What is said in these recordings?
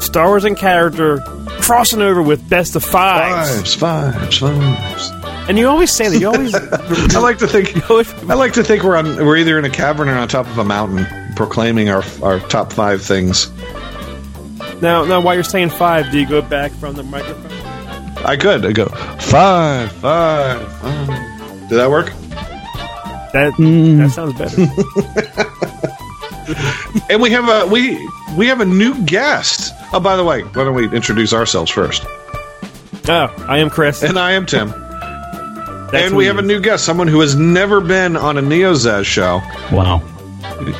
Star Wars in Character, crossing over with Best of Fives. Fives, fives, fives. And you always say that. You always. I like to think. I like to think we're on. We're either in a cavern or on top of a mountain, proclaiming our our top five things. now, now, while you're saying five, do you go back from the microphone? I could. I go five, five, five. Did that work? That Mm. that sounds better. And we have a we we have a new guest. Oh, by the way, why don't we introduce ourselves first? oh, I am Chris. And I am Tim. And we he have a new guest, someone who has never been on a NeoZaz show. Wow.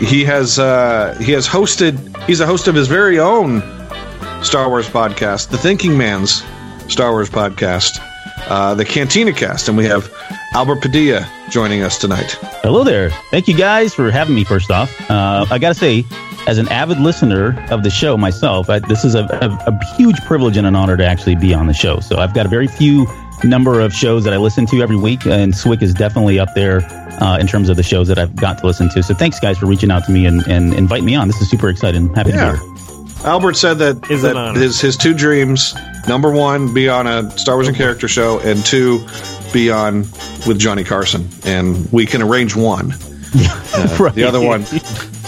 he has uh, he has hosted he's a host of his very own Star Wars podcast, the Thinking Man's Star Wars podcast, uh, the Cantina Cast, and we have Albert Padilla joining us tonight. Hello there. Thank you guys for having me. First off, uh, I got to say, as an avid listener of the show myself, I, this is a, a, a huge privilege and an honor to actually be on the show. So I've got a very few number of shows that I listen to every week, and Swick is definitely up there uh, in terms of the shows that I've got to listen to. So thanks, guys, for reaching out to me and, and invite me on. This is super exciting. Happy Yeah. to be here. Albert said that, Is that his his two dreams: number one, be on a Star Wars in Character show, and two, be on with Johnny Carson. And we can arrange one. Uh, Right. The other one,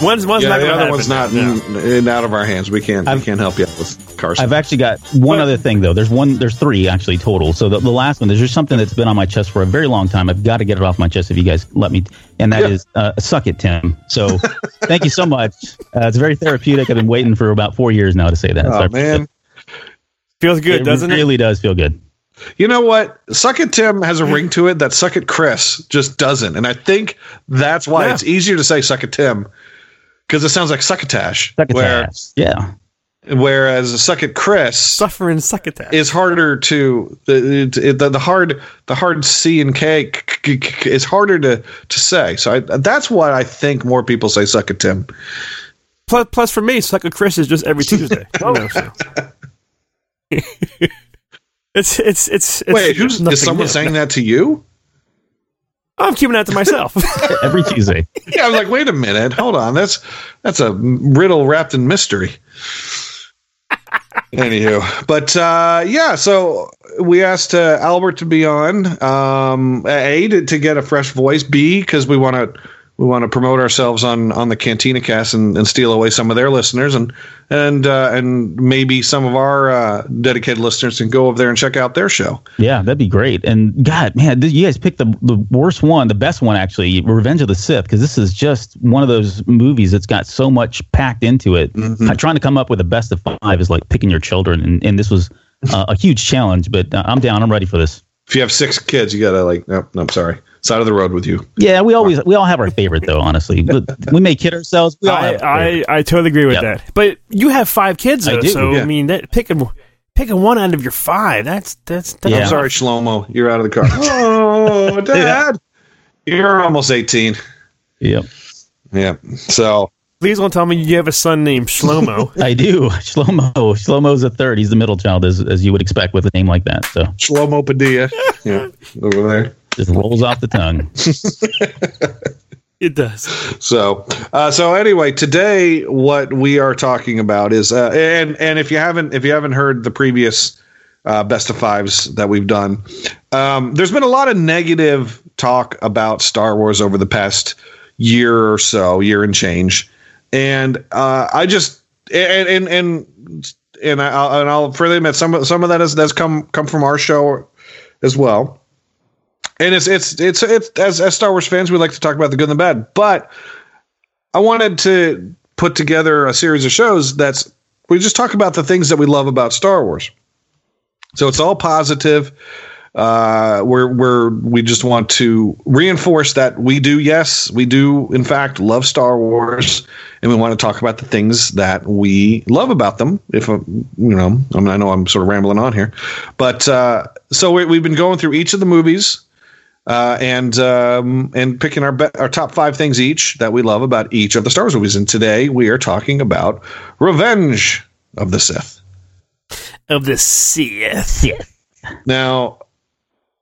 One's, one's yeah, not the other happen. one's not No. in, in- out of our hands. We can't we I've- can't help you out with Carson. I've actually got one other thing though. There's one. There's three actually total. So the, the last one, there's just something that's been on my chest for a very long time. I've got to get it off my chest if you guys let me. And that Yeah. is uh, suck it, Tim. So thank you so much. Uh, it's very therapeutic. I've been waiting for about four years now to say that. Oh appreciate man. Feels good, it. doesn't it it? really does feel good. You know what? Suck it Tim has a ring to it that Suck it Chris just doesn't. And I think that's why Yeah. it's easier to say Suck it Tim because it sounds like succotash. Where, Yeah. whereas Suck it Chris Suffering succotash. is harder to the, it- the the hard the hard C and K k- k- k- is harder to to say. So I, that's why I think more people say Suck it Tim. Plus, plus for me, Suck a Chris is just every Tuesday. You know, so. it's, it's, it's, it's. Wait, who's is someone new. saying that to you? I'm keeping that to myself. Every Tuesday. Yeah, I was like, wait a minute, hold on. That's that's a riddle wrapped in mystery. Anywho, but uh, yeah, so we asked uh, Albert to be on. Um, a to, to get a fresh voice. B because we want to we want to promote ourselves on on the Cantina Cast and, and steal away some of their listeners and and uh, and maybe some of our uh, dedicated listeners can go over there and check out their show. Yeah, that'd be great. And God, man, you guys picked the the worst one, the best one actually, Revenge of the Sith, because this is just one of those movies that's got so much packed into it. Uh, Trying to come up with a best of five is like picking your children, and, and this was uh, a huge challenge. But uh, I'm down. I'm ready for this. If you have six kids, you gotta like no, no, I'm sorry, side of the road with you. Yeah, we always we all have our favorite though. Honestly, we, we may kid ourselves. We all I, have our favorite. I, I totally agree with Yep. that. But you have five kids, I do, so yeah. I mean, that picking picking one out of your five, that's that's, that's Yeah. I'm sorry, Shlomo. You're out of the car. oh, Dad. You're almost 18. Yep, Yeah. So, Please don't tell me you have a son named Shlomo. I do. Shlomo, Shlomo's a third. He's the middle child, as as you would expect with a name like that. So Shlomo Padilla. yeah. Over there. Just rolls off the tongue. it does. So, uh, so anyway, today what we are talking about is, uh, and and if you haven't if you haven't heard the previous uh, best of fives that we've done, um, there's been a lot of negative talk about Star Wars over the past year or so, year and change, and uh, I just and and and and I, and I'll further admit some of some of that has that's come come from our show as well and it's it's it's it's as as Star Wars fans, we like to talk about the good and the bad. But I wanted to put together a series of shows that's we just talk about the things that we love about Star Wars. So it's all positive. uh, we're we're we just want to reinforce that we do yes we do in fact love Star Wars and we want to talk about the things that we love about them. If uh, you know, I mean, I know I'm sort of rambling on here, but uh, so we, have been going through each of the movies. Uh, and um, and picking our be- our top five things each that we love about each of the Star Wars movies. And today we are talking about Revenge of the Sith. Of the Sith. Now,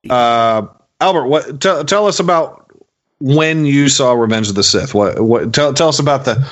uh, Albert, what t- tell us about when you saw Revenge of the Sith? What what tell tell us about the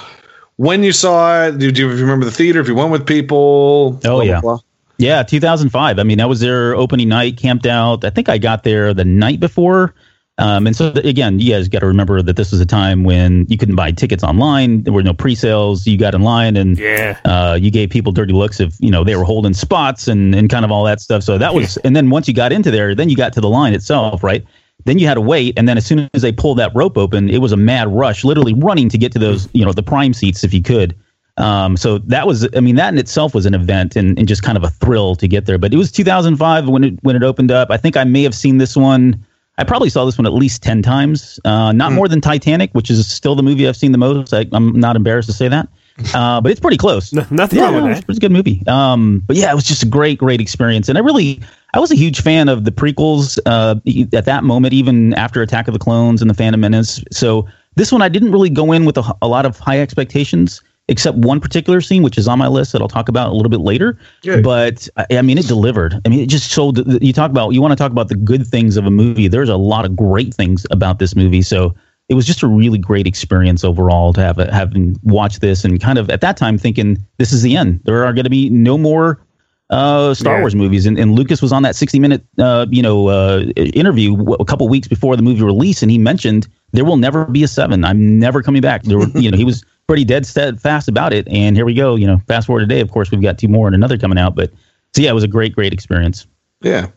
when you saw it. Do, do you remember the theater? If you went with people? Oh blah, yeah. Blah, blah. Yeah, 2005. I mean, that was their opening night, camped out. I think I got there the night before. Um, and so, again, you guys got to remember that this was a time when you couldn't buy tickets online. There were no pre-sales. You got in line, and yeah. uh, you gave people dirty looks if you know they were holding spots and and kind of all that stuff. So that was, and then once you got into there, then you got to the line itself, right? Then you had to wait, and then as soon as they pulled that rope open, it was a mad rush, literally running to get to those, you know, the prime seats if you could. Um, so that was, I mean, that in itself was an event and, and just kind of a thrill to get there. But it was 2005 when it when it opened up. I think I may have seen this one. I probably saw this one at least 10 times. Uh, not mm. more than Titanic, which is still the movie I've seen the most. I, am not embarrassed to say that. Uh, but it's pretty close. No, nothing yeah, wrong with no, that. It's a good movie. Um, but yeah, it was just a great, great experience. And I really, I was a huge fan of the prequels uh, at that moment, even after Attack of the Clones and The Phantom Menace. So this one, I didn't really go in with a, a lot of high expectations except one particular scene, which is on my list that I'll talk about a little bit later. Yeah. But I mean, it delivered. I mean, it just showed. You talk about you want to talk about the good things of a movie. There's a lot of great things about this movie. So it was just a really great experience overall to have a, having watched this and kind of at that time thinking this is the end. There are going to be no more uh, Star yeah. Wars movies, and, and Lucas was on that 60 minute uh, you know uh, interview a couple weeks before the movie release, and he mentioned there will never be a seven. I'm never coming back. There were, you know, he was pretty dead steadfast about it. And here we go. You know, fast forward today, of course, we've got two more and another coming out. But so yeah, it was a great, great experience. Yeah.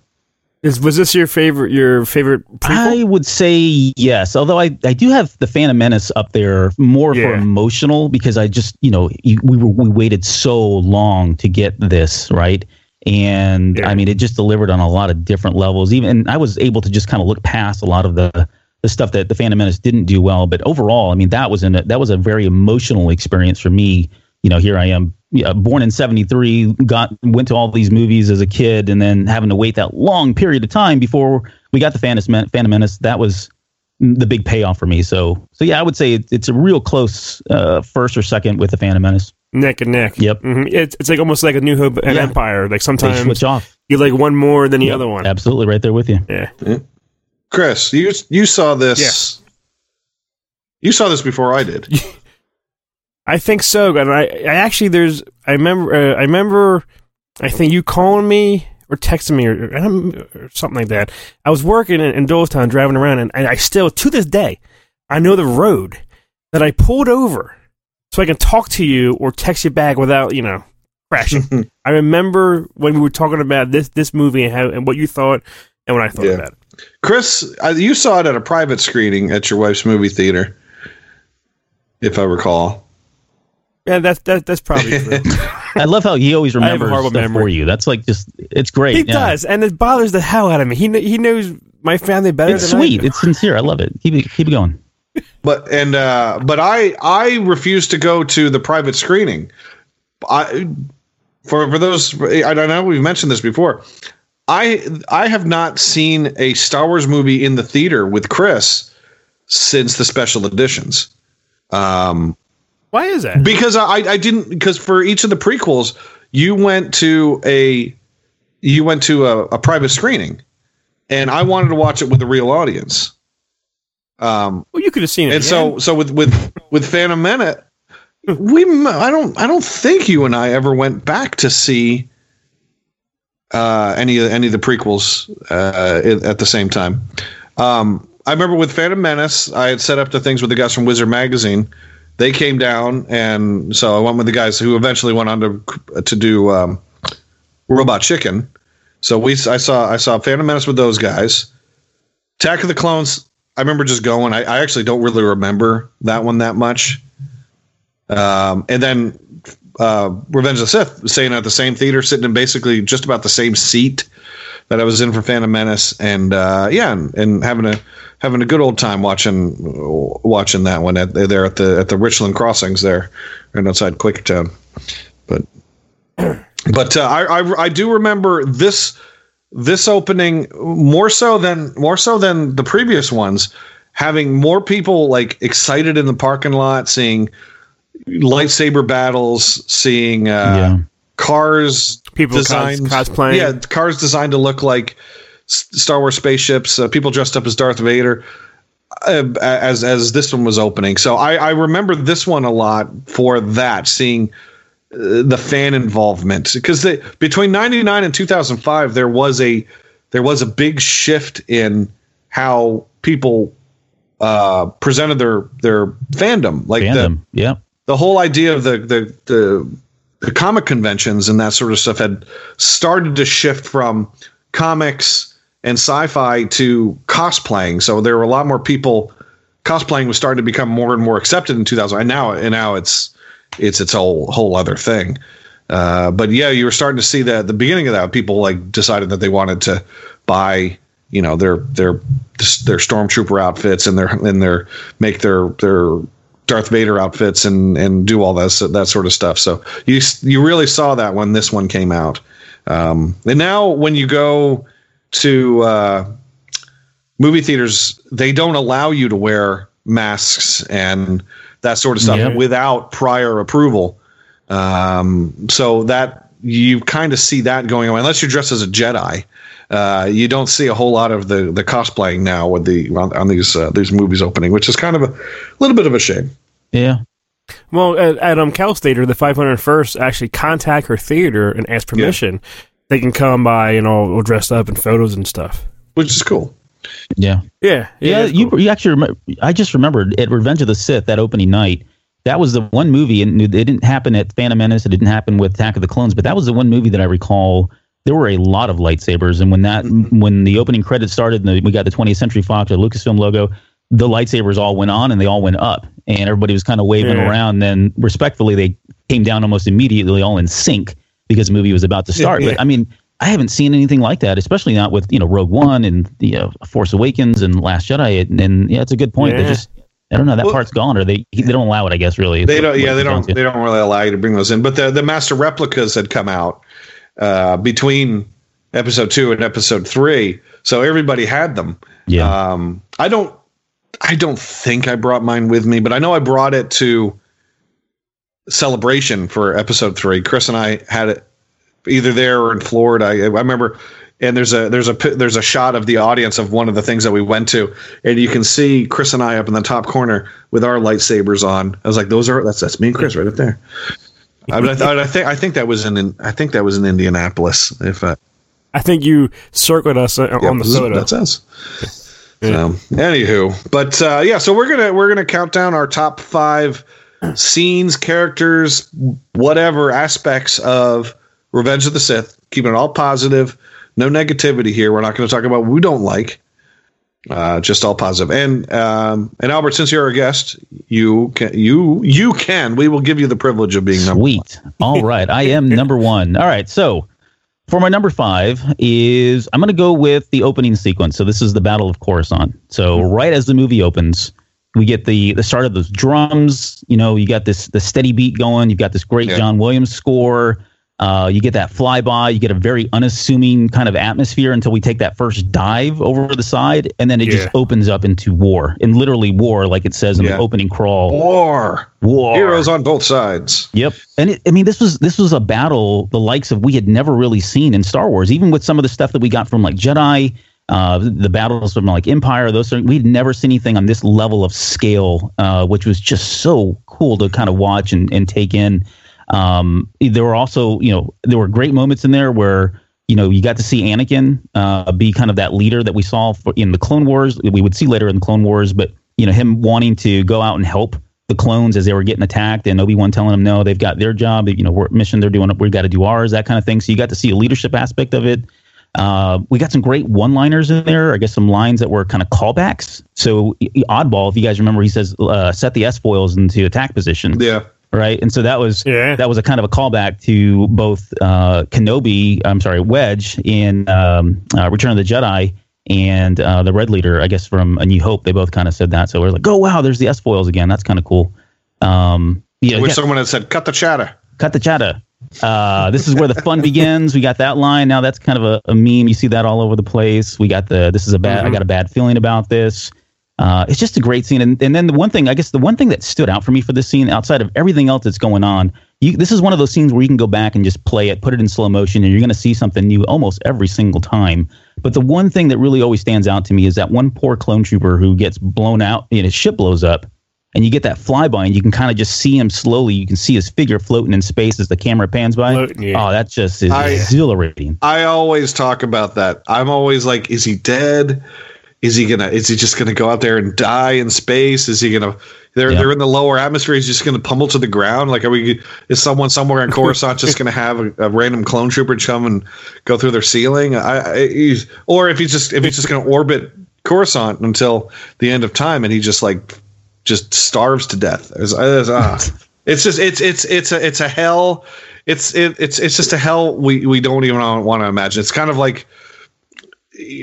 Is was this your favorite? Your favorite? Prequel? I would say yes. Although I, I do have the Phantom Menace up there more yeah. for emotional because I just you know we were, we waited so long to get this right, and yeah. I mean it just delivered on a lot of different levels. Even I was able to just kind of look past a lot of the the stuff that the Phantom Menace didn't do well. But overall, I mean, that was an that was a very emotional experience for me. You know, here I am, born in '73, got went to all these movies as a kid, and then having to wait that long period of time before we got the Phantom, Phantom Menace. That was the big payoff for me. So, so yeah, I would say it, it's a real close uh, first or second with the Phantom Menace. Neck and neck. Yep. Mm-hmm. It's, it's like almost like a New Hope and yeah. Empire. Like sometimes they switch off. You like one more than the yep. other one. Absolutely, right there with you. Yeah. yeah. Chris, you you saw this. Yes. You saw this before I did. I think so, and I, I actually there's I remember uh, I remember I think you calling me or texting me or, or, something like that. I was working in, in Doylestown, driving around, and, and I still to this day I know the road that I pulled over so I can talk to you or text you back without you know crashing. I remember when we were talking about this this movie and how and what you thought and what I thought yeah. about it. Chris, uh, you saw it at a private screening at your wife's movie theater, if I recall. Yeah, that's that, that's probably true. I love how he always remembers stuff memory. for you. That's like just it's great. He yeah. does, and it bothers the hell out of me. He he knows my family better. It's sweet. It's sincere. I love it. Keep it keep it going. But and uh, but I I refuse to go to the private screening. I for for those I don't know we've mentioned this before. I I have not seen a Star Wars movie in the theater with Chris since the special editions. Um, Why is that? Because I I didn't because for each of the prequels you went to a you went to a, a private screening, and I wanted to watch it with a real audience. Um, well, you could have seen it. And again. so so with with with Phantom Menace, we I don't I don't think you and I ever went back to see uh, any of any of the prequels uh, at the same time. Um, I remember with Phantom Menace, I had set up the things with the guys from Wizard Magazine. They came down, and so I went with the guys who eventually went on to to do um, Robot Chicken. So we I saw I saw Phantom Menace with those guys. Attack of the Clones. I remember just going. I, I actually don't really remember that one that much. Um, and then uh, Revenge of the Sith, staying at the same theater, sitting in basically just about the same seat that I was in for Phantom Menace, and uh, yeah, and, and, having a having a good old time watching watching that one at there at the at the Richland crossings there, right outside Quakertown. But but uh, I, I I do remember this this opening more so than more so than the previous ones, having more people like excited in the parking lot, seeing lightsaber battles, seeing uh, yeah. cars people designed cos- cosplaying, yeah, cars designed to look like Star Wars spaceships, uh, people dressed up as Darth Vader. Uh, as as this one was opening, so I, I remember this one a lot for that, seeing the fan involvement because between 99 and 2005 there was a there was a big shift in how people uh, presented their their fandom like fandom. the yeah the whole idea of the, the the the comic conventions and that sort of stuff had started to shift from comics and sci-fi to cosplaying so there were a lot more people cosplaying was starting to become more and more accepted in 2000 and now and now it's it's its a whole whole other thing. Uh, but yeah, you were starting to see that at the beginning of that, people like decided that they wanted to buy, you know, their their their stormtrooper outfits and their and their make their their Darth Vader outfits and and do all that that sort of stuff. So you you really saw that when this one came out. Um, and now when you go to uh, movie theaters, they don't allow you to wear masks and that sort of stuff yep. without prior approval. Um, so that you kind of see that going on, unless you're dressed as a Jedi. Uh, you don't see a whole lot of the the cosplaying now with the on, on these uh, these movies opening, which is kind of a little bit of a shame. Yeah. Well, at, at um, Cal Theater, the 501st actually contact her theater and ask permission. Yeah. They can come by and all dressed up in photos and stuff, which is cool. Yeah. Yeah. Yeah. yeah you, cool. you actually, remember, I just remembered at Revenge of the Sith, that opening night, that was the one movie, and it didn't happen at Phantom Menace. It didn't happen with Attack of the Clones, but that was the one movie that I recall. There were a lot of lightsabers, and when that mm-hmm. when the opening credits started, and we got the 20th Century Fox or Lucasfilm logo, the lightsabers all went on and they all went up, and everybody was kind of waving yeah. around. Then, respectfully, they came down almost immediately, all in sync because the movie was about to start. Yeah. But I mean, I haven't seen anything like that, especially not with you know Rogue One and the uh, Force Awakens and Last Jedi. And, and yeah, it's a good point. Yeah. They just I don't know that well, part's gone, or they they don't allow it. I guess really they don't. Yeah, they don't. They don't really allow you to bring those in. But the the master replicas had come out uh, between episode two and episode three, so everybody had them. Yeah. Um, I don't. I don't think I brought mine with me, but I know I brought it to celebration for episode three. Chris and I had it either there or in Florida. I, I remember and there's a there's a there's a shot of the audience of one of the things that we went to, and you can see Chris and I up in the top corner with our lightsabers on. I was like, those are that's that's me and Chris right up there. I, I, I think I think that was in I think that was in Indianapolis. If I, I think you circled us uh, on yeah, the photo. That's us. So, anywho, but uh, yeah, so we're gonna we're gonna count down our top five scenes, characters, whatever aspects of Revenge of the Sith, keeping it all positive. No negativity here. We're not going to talk about what we don't like. Uh, just all positive. And um, and Albert, since you're a guest, you can you you can. We will give you the privilege of being number Sweet. One. all right, I am number one. All right, so for my number five is I'm going to go with the opening sequence. So this is the Battle of Coruscant. So mm-hmm. right as the movie opens, we get the the start of those drums. You know, you got this the steady beat going. You've got this great yeah. John Williams score. Uh, you get that flyby. You get a very unassuming kind of atmosphere until we take that first dive over the side, and then it yeah. just opens up into war, and literally war, like it says in yeah. the opening crawl. War, war, heroes on both sides. Yep, and it, I mean this was this was a battle the likes of we had never really seen in Star Wars, even with some of the stuff that we got from like Jedi. Uh, the battles from like Empire, those things, we'd never seen anything on this level of scale, uh, which was just so cool to kind of watch and, and take in. Um, there were also, you know, there were great moments in there where, you know, you got to see Anakin uh, be kind of that leader that we saw for, in the Clone Wars. We would see later in the Clone Wars, but you know, him wanting to go out and help the clones as they were getting attacked, and Obi Wan telling them no, they've got their job. You know, mission they're doing, we've got to do ours, that kind of thing. So you got to see a leadership aspect of it. Uh, we got some great one-liners in there. I guess some lines that were kind of callbacks. So oddball, if you guys remember, he says, uh, "Set the S foils into attack position." Yeah right? And so that was Yeah. that was a kind of a callback to both uh, Kenobi, I'm sorry, Wedge in um, uh, Return of the Jedi and uh, the Red Leader, I guess from A New Hope. They both kind of said that. So we're like, oh wow, there's the S foils again. That's kind of cool. Um, yeah, Which yeah, someone had said, cut the chatter. cut the chatter. Uh, this is where the fun begins. We got that line. Now that's kind of a, a meme. You see that all over the place. We got the this is a bad. I got a bad feeling about this. Uh, it's just a great scene. And, and then the one thing, I guess, the one thing that stood out for me for this scene, outside of everything else that's going on, you, this is one of those scenes where you can go back and just play it, put it in slow motion, and you're going to see something new almost every single time. But the one thing that really always stands out to me is that one poor clone trooper who gets blown out, and his ship blows up, and you get that flyby, and you can kind of just see him slowly. You can see his figure floating in space as the camera pans by. Floating, yeah. Oh, that just is I- exhilarating. I always talk about that. I'm always like, is he dead? Is he gonna? Is he just gonna go out there and die in space? Is he gonna? They're Yeah. they're in the lower atmosphere. He's just gonna pummel to the ground. Like, are we? Is someone somewhere on Coruscant just gonna have a, a random clone trooper come and go through their ceiling? I, I he's, or if he's just if he's just gonna orbit Coruscant until the end of time, and he just like just starves to death. It's, it's, ah. It's just it's it's it's a it's a hell. It's it, it's it's just a hell we we don't even want to imagine. It's kind of like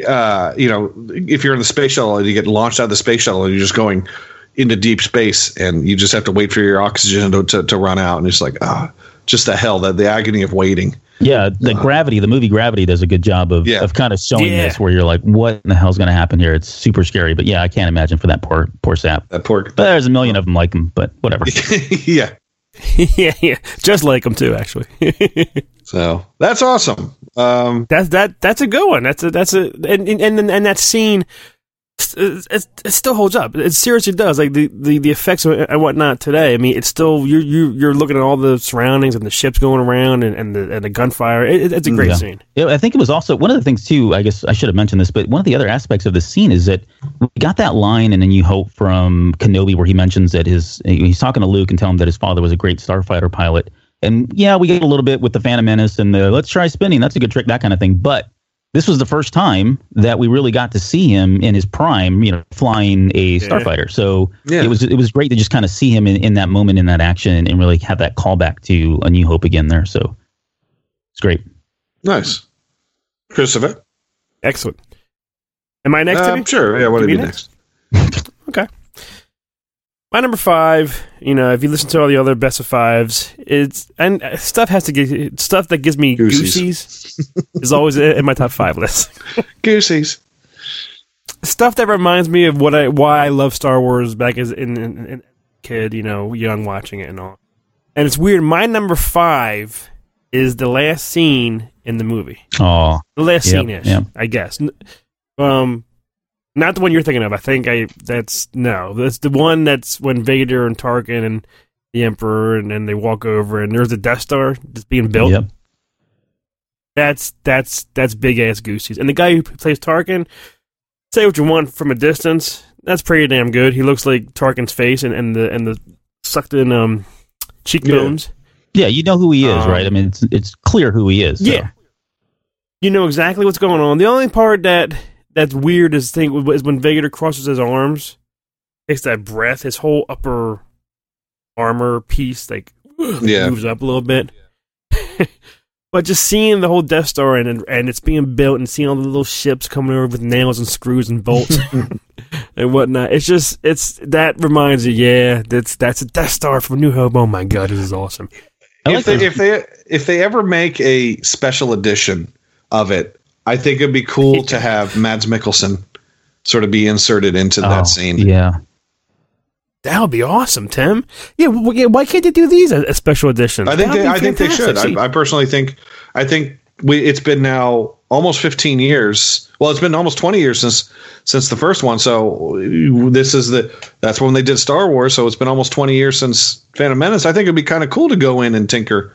uh, you know, if you're in the space shuttle and you get launched out of the space shuttle and you're just going into deep space and you just have to wait for your oxygen to, to, to run out and it's like ah just the hell that the agony of waiting Yeah, the Gravity, the movie Gravity, does a good job of, Yeah. of kind of showing Yeah. this, where you're like, what in the hell's going to happen here? It's super scary. But yeah, I can't imagine for that poor poor sap. that poor But there's a million of them like him. But whatever. yeah yeah, yeah, just like them too. Actually, so that's awesome um that's that. That's a good one. That's a that's a and and and, and that scene. It, it, it still holds up. It seriously does. Like the, the, the effects and whatnot today. I mean, it's still you you you're looking at all the surroundings and the ships going around and, and the and the gunfire. It, it- it's a great Yeah. scene. Yeah, I think it was also one of the things too. I guess I should have mentioned this, but one of the other aspects of the scene is that we got that line and then you Hope from Kenobi where he mentions that his he's talking to Luke and telling him that his father was a great starfighter pilot. And yeah, we get a little bit with the Phantom Menace and the let's try spinning. That's a good trick, that kind of thing. But this was the first time that we really got to see him in his prime, you know, flying a starfighter. So Yeah. it was it was great to just kind of see him in, in that moment in that action and really have that callback to A New Hope again there. So it's great. nice christopher Excellent. Am I next? uh, Timmy? sure yeah what Give do you next? next Okay. My number five, you know, if you listen to all the other best of fives, it's and uh, stuff has to get stuff that gives me Goosies. goosies is always in my top five list. goosies stuff that reminds me of what I why I love Star Wars back as in, in, in kid, you know, young watching it and all. And it's weird. My number five is the last scene in the movie. Oh, The last Yep, scene ish, yep. I guess. Um, not the one you're thinking of. I think I that's no. That's the one that's when Vader and Tarkin and the Emperor and then they walk over and there's a Death Star just being built. Yep. That's that's that's big ass goosies. And the guy who plays Tarkin, say what you want from a distance, that's pretty damn good. He looks like Tarkin's face and, and the and the sucked in um cheekbones. Yeah, you know who he is, Um, right? I mean, it's it's clear who he is. so. Yeah. You know exactly what's going on. The only part that that's weird is thing is when Vader crosses his arms, takes that breath, his whole upper armor piece like Yeah. moves up a little bit. but just seeing the whole Death Star and and it's being built and seeing all the little ships coming over with nails and screws and bolts and whatnot, it's just it's that reminds you, yeah, that's that's a Death Star from New Hope. Oh my god, this is awesome. If like they if they if they ever make a special edition of it, I think it'd be cool to have Mads Mikkelsen sort of be inserted into Oh, that scene. Yeah. That would be awesome, Tim. Yeah, w- yeah. Why can't they do these as, as special editions? I think they, be I think they should. I, I personally think I think we it's been now almost 15 years. Well, it's been almost 20 years since since the first one. So this is the that's when they did Star Wars. So it's been almost 20 years since Phantom Menace. I think it'd be kind of cool to go in and tinker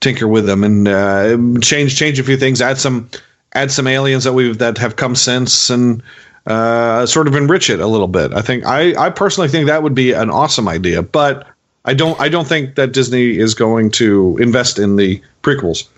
tinker with them and uh, change change a few things. Add some add some aliens that we've that have come since and. Uh, sort of enrich it a little bit. I think I, I personally think that would be an awesome idea, but I don't I don't think that Disney is going to invest in the prequels.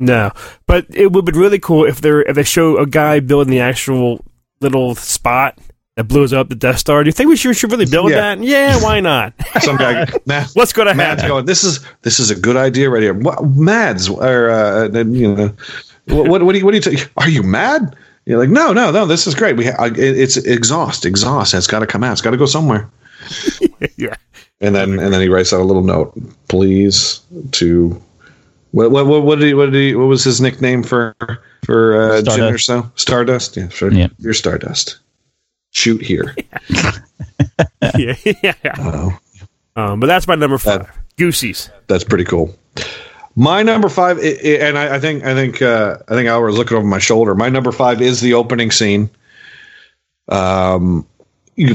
no, but it would be really cool if they if they show a guy building the actual little spot that blows up the Death Star. Do you think we should, should really build Yeah. that? Yeah, why not? Some guy, Matt, What's going to Mads happen? going. This is this is a good idea right here. Mads or uh, you know, what what, what do you what do you t- Are you mad? You're like, no, no, no. This is great. We ha- it's exhaust, exhaust. It's got to come out. It's got to go somewhere. yeah. And then and then he writes out a little note, please to what what what what, did he, what, did he, what was his nickname for for uh, Jim or Stardust. so? Stardust. Yeah, sure. Yeah. You're Stardust. Shoot here. yeah, yeah. Oh. Um, but that's my number five. That- Goosies. That's pretty cool. My number five, and I, think I think uh, I think I was looking over my shoulder. My number five is the opening scene. Um,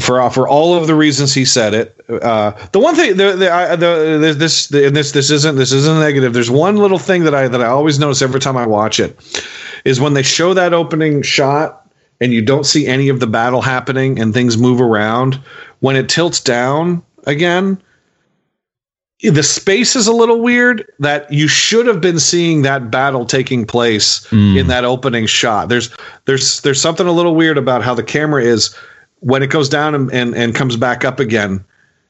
for for all of the reasons he said it. Uh, the one thing, the, the, I, the this the, and this this isn't this isn't negative. There's one little thing that I that I always notice every time I watch it is when they show that opening shot and you don't see any of the battle happening and things move around. When it tilts down again, the space is a little weird that you should have been seeing that battle taking place Mm. in that opening shot. There's there's there's something a little weird about how the camera is when it goes down and, and, and comes back up again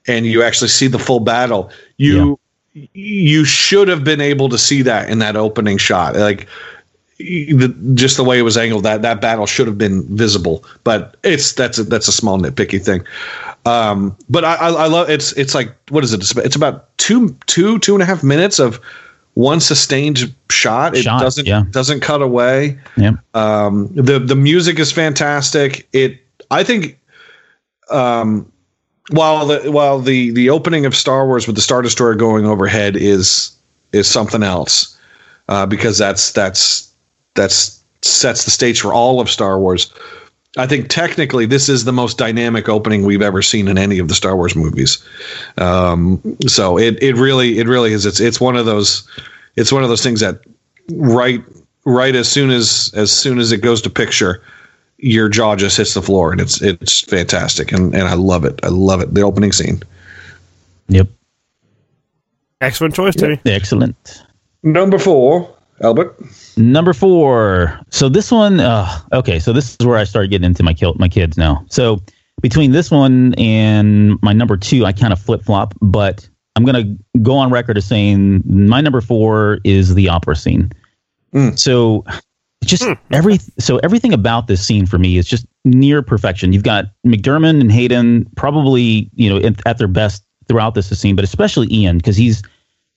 and you actually see the full battle you you should have been able to see that in that opening shot. Like the, just the way it was angled that that battle should have been visible but it's that's a, that's a small nitpicky thing um, but I, I, I love it's it's like what is it? It's about, it's about two two two and a half minutes of one sustained shot. It Shot, doesn't yeah. doesn't cut away. Yeah. Um, the the music is fantastic. It I think um, while the while the the opening of Star Wars with the Star Destroyer going overhead is is something else uh, because that's that's that's sets the stage for all of Star Wars. I think technically this is the most dynamic opening we've ever seen in any of the Star Wars movies. Um, so it it really it really is it's it's one of those it's one of those things that right right as soon as as soon as it goes to picture your jaw just hits the floor and it's it's fantastic and and I love it I love it the opening scene Yep. Excellent choice, Timmy. Excellent. number four Albert Number four. So this one, uh, okay. So this is where I started getting into my kil- my kids now. So between this one and my number two, I kind of flip flop. But I'm gonna go on record as saying my number four is the opera scene. Mm. So just every so everything about this scene for me is just near perfection. You've got McDiarmid and Hayden probably you know at, at their best throughout this scene, but especially Ian because he's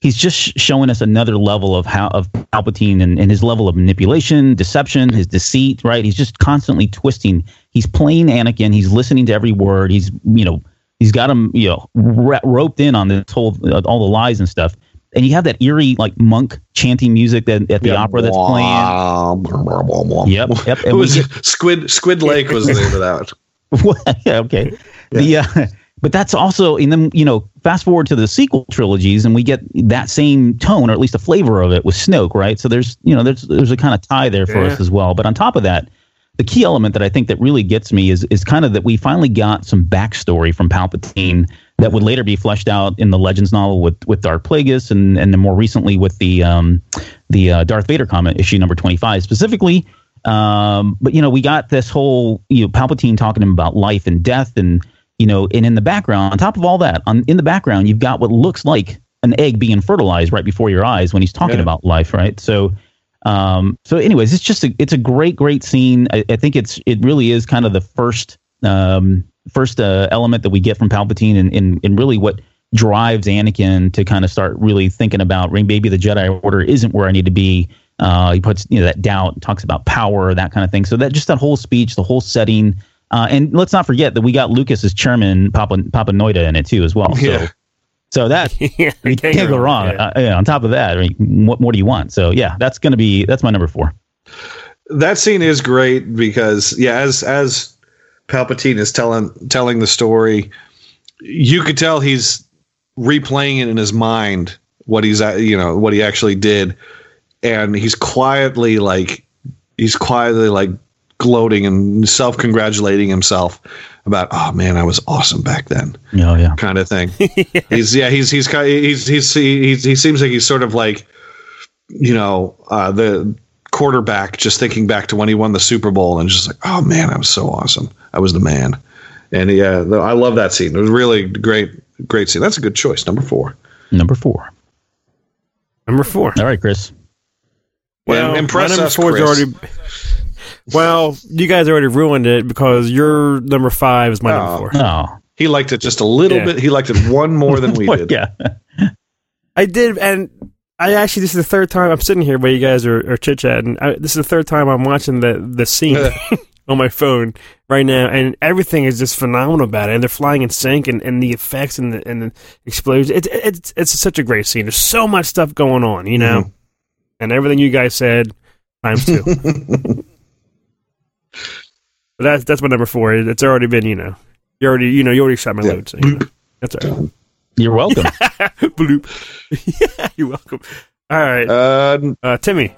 he's just showing us another level of how of Palpatine and, and his level of manipulation, deception, his deceit. Right? He's just constantly twisting. He's playing Anakin. He's listening to every word. He's you know he's got him you know ra- roped in on this whole uh, all the lies and stuff. And you have that eerie like monk chanting music that at the opera that's playing. Yep, yep. It And we was get- Squid Squid Lake was the name of that. yeah, okay. The uh, but that's also and then you know fast forward to the sequel trilogies and we get that same tone or at least a flavor of it with Snoke, right? So there's you know there's there's a kind of tie there for Yeah. us as well. But on top of that, the key element that I think that really gets me is is kind of that we finally got some backstory from Palpatine that would later be fleshed out in the Legends novel with with Darth Plagueis and and then more recently with the um the uh, Darth Vader comment issue number 25 specifically um but you know we got this whole you know Palpatine talking to him about life and death and you know and in the background on top of all that on in the background you've got what looks like an egg being fertilized right before your eyes when he's talking Yeah. about life right so um so anyways it's just a, it's a great great scene I, I think it's it really is kind of the first um first uh, element that we get from Palpatine and, and and really what drives Anakin to kind of start really thinking about maybe the Jedi Order isn't where I need to be. Uh, he puts you know that doubt, talks about power, that kind of thing. So that just that whole speech, the whole setting, uh, and let's not forget that we got Lucas as chairman, Papa Papanoida in it too as well. Yeah. So so that yeah, you can't, go wrong. Yeah. Uh, yeah, on top of that, I mean, what more do you want? So yeah, that's gonna be that's my number four. that scene is great because yeah, as as Palpatine is telling telling the story, you could tell he's replaying it in his mind what he's you know what he actually did, and he's quietly like he's quietly like gloating and self congratulating himself about oh man I was awesome back then Oh yeah. kind of thing. He's yeah, he's he's kind he's he's he, he seems like he's sort of like you know uh, the quarterback just thinking back to when he won the Super Bowl and just like oh man, I was so awesome. I was the man. And yeah, the- I love that scene. It was really great, great scene. That's a good choice. Number four. Number four. Number four. All right, Chris. Well, my impress number us, four's Chris. already. Well, you guys already ruined it because your number five is my Oh. number four. Oh, He liked it just a little Yeah. bit. He liked it one more than we did. yeah. I did, and I actually this is the third time I'm sitting here while you guys are, are chit chatting. This is the third time I'm watching the the scene on my phone right now, and everything is just phenomenal about it. And they're flying in sync, and, and the effects and the and the explosions. It's it's it's such a great scene. There's so much stuff going on, you know, Mm-hmm. and everything you guys said times two. But that's that's my number four. It's already been, you know, you already you know you already shot my Yeah. load. So, you know, that's all right. You're welcome. Bloop. yeah, you're welcome. All right, Uh, uh, Timmy.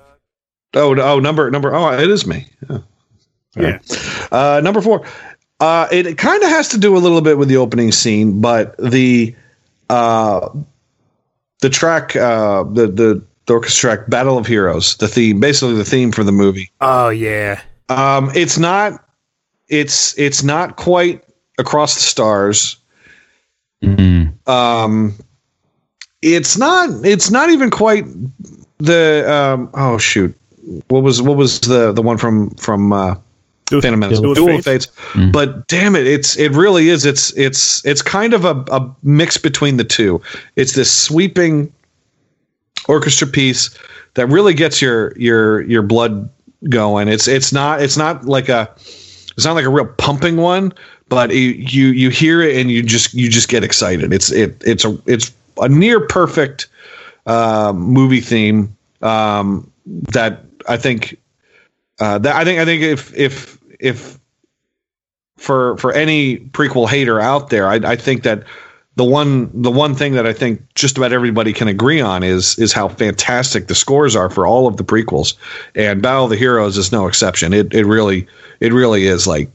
oh, oh, number number. Oh, it is me. Yeah. Yeah. Uh, number four. Uh, it kind of has to do a little bit with the opening scene, but the uh, the track, uh, the the the orchestra track, "Battle of Heroes," the theme, basically the theme for the movie. Oh yeah. Um, it's not, it's it's not quite across the stars. Mhm. Um, it's not, it's not even quite the. Um, oh shoot, what was what was the the one from from uh, Phantom Menace? Duel of Duel of Fates? Fates. But damn it, it's it really is. It's it's it's kind of a, a mix between the two. It's this sweeping orchestra piece that really gets your your your blood going. It's it's not it's not like a it's not like a real pumping one, but it, you you hear it and you just you just get excited. It's it it's a it's a near perfect uh, movie theme um, that I think uh, that I think I think if if if for for any prequel hater out there, I, I think that the one the one thing that I think just about everybody can agree on is is how fantastic the scores are for all of the prequels, and Battle of the Heroes is no exception. It it really it really is like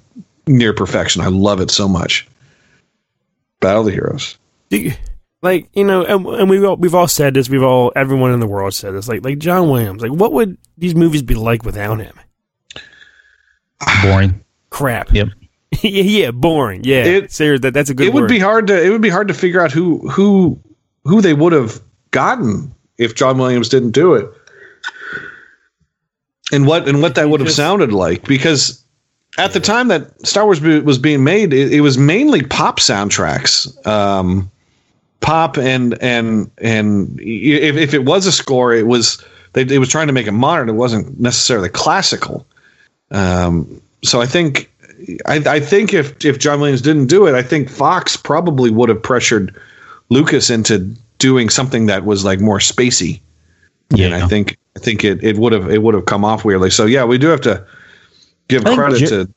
near perfection. I love it so much. Battle of the Heroes. Do you- like you know, and, and we've all, we've all said this. We've all everyone in the world said this. Like like John Williams. Like what would these movies be like without him? Boring. Crap. Yep. yeah, yeah, boring. Yeah, It- Serious, that that's a good. it would be hard to it would be hard to figure out who who who they would have gotten if John Williams didn't do it. And what and what that would have just- sounded like because at the time that Star Wars was being made, it, it was mainly pop soundtracks, um, pop and and and if, if it was a score, it was they it was trying to make it modern. It wasn't necessarily classical. Um, so I think I, I think if if John Williams didn't do it, I think Fox probably would have pressured Lucas into doing something that was like more spacey. Yeah. And I think I think it, it would have it would have come off weirdly. So yeah, we do have to give credit Jer- to.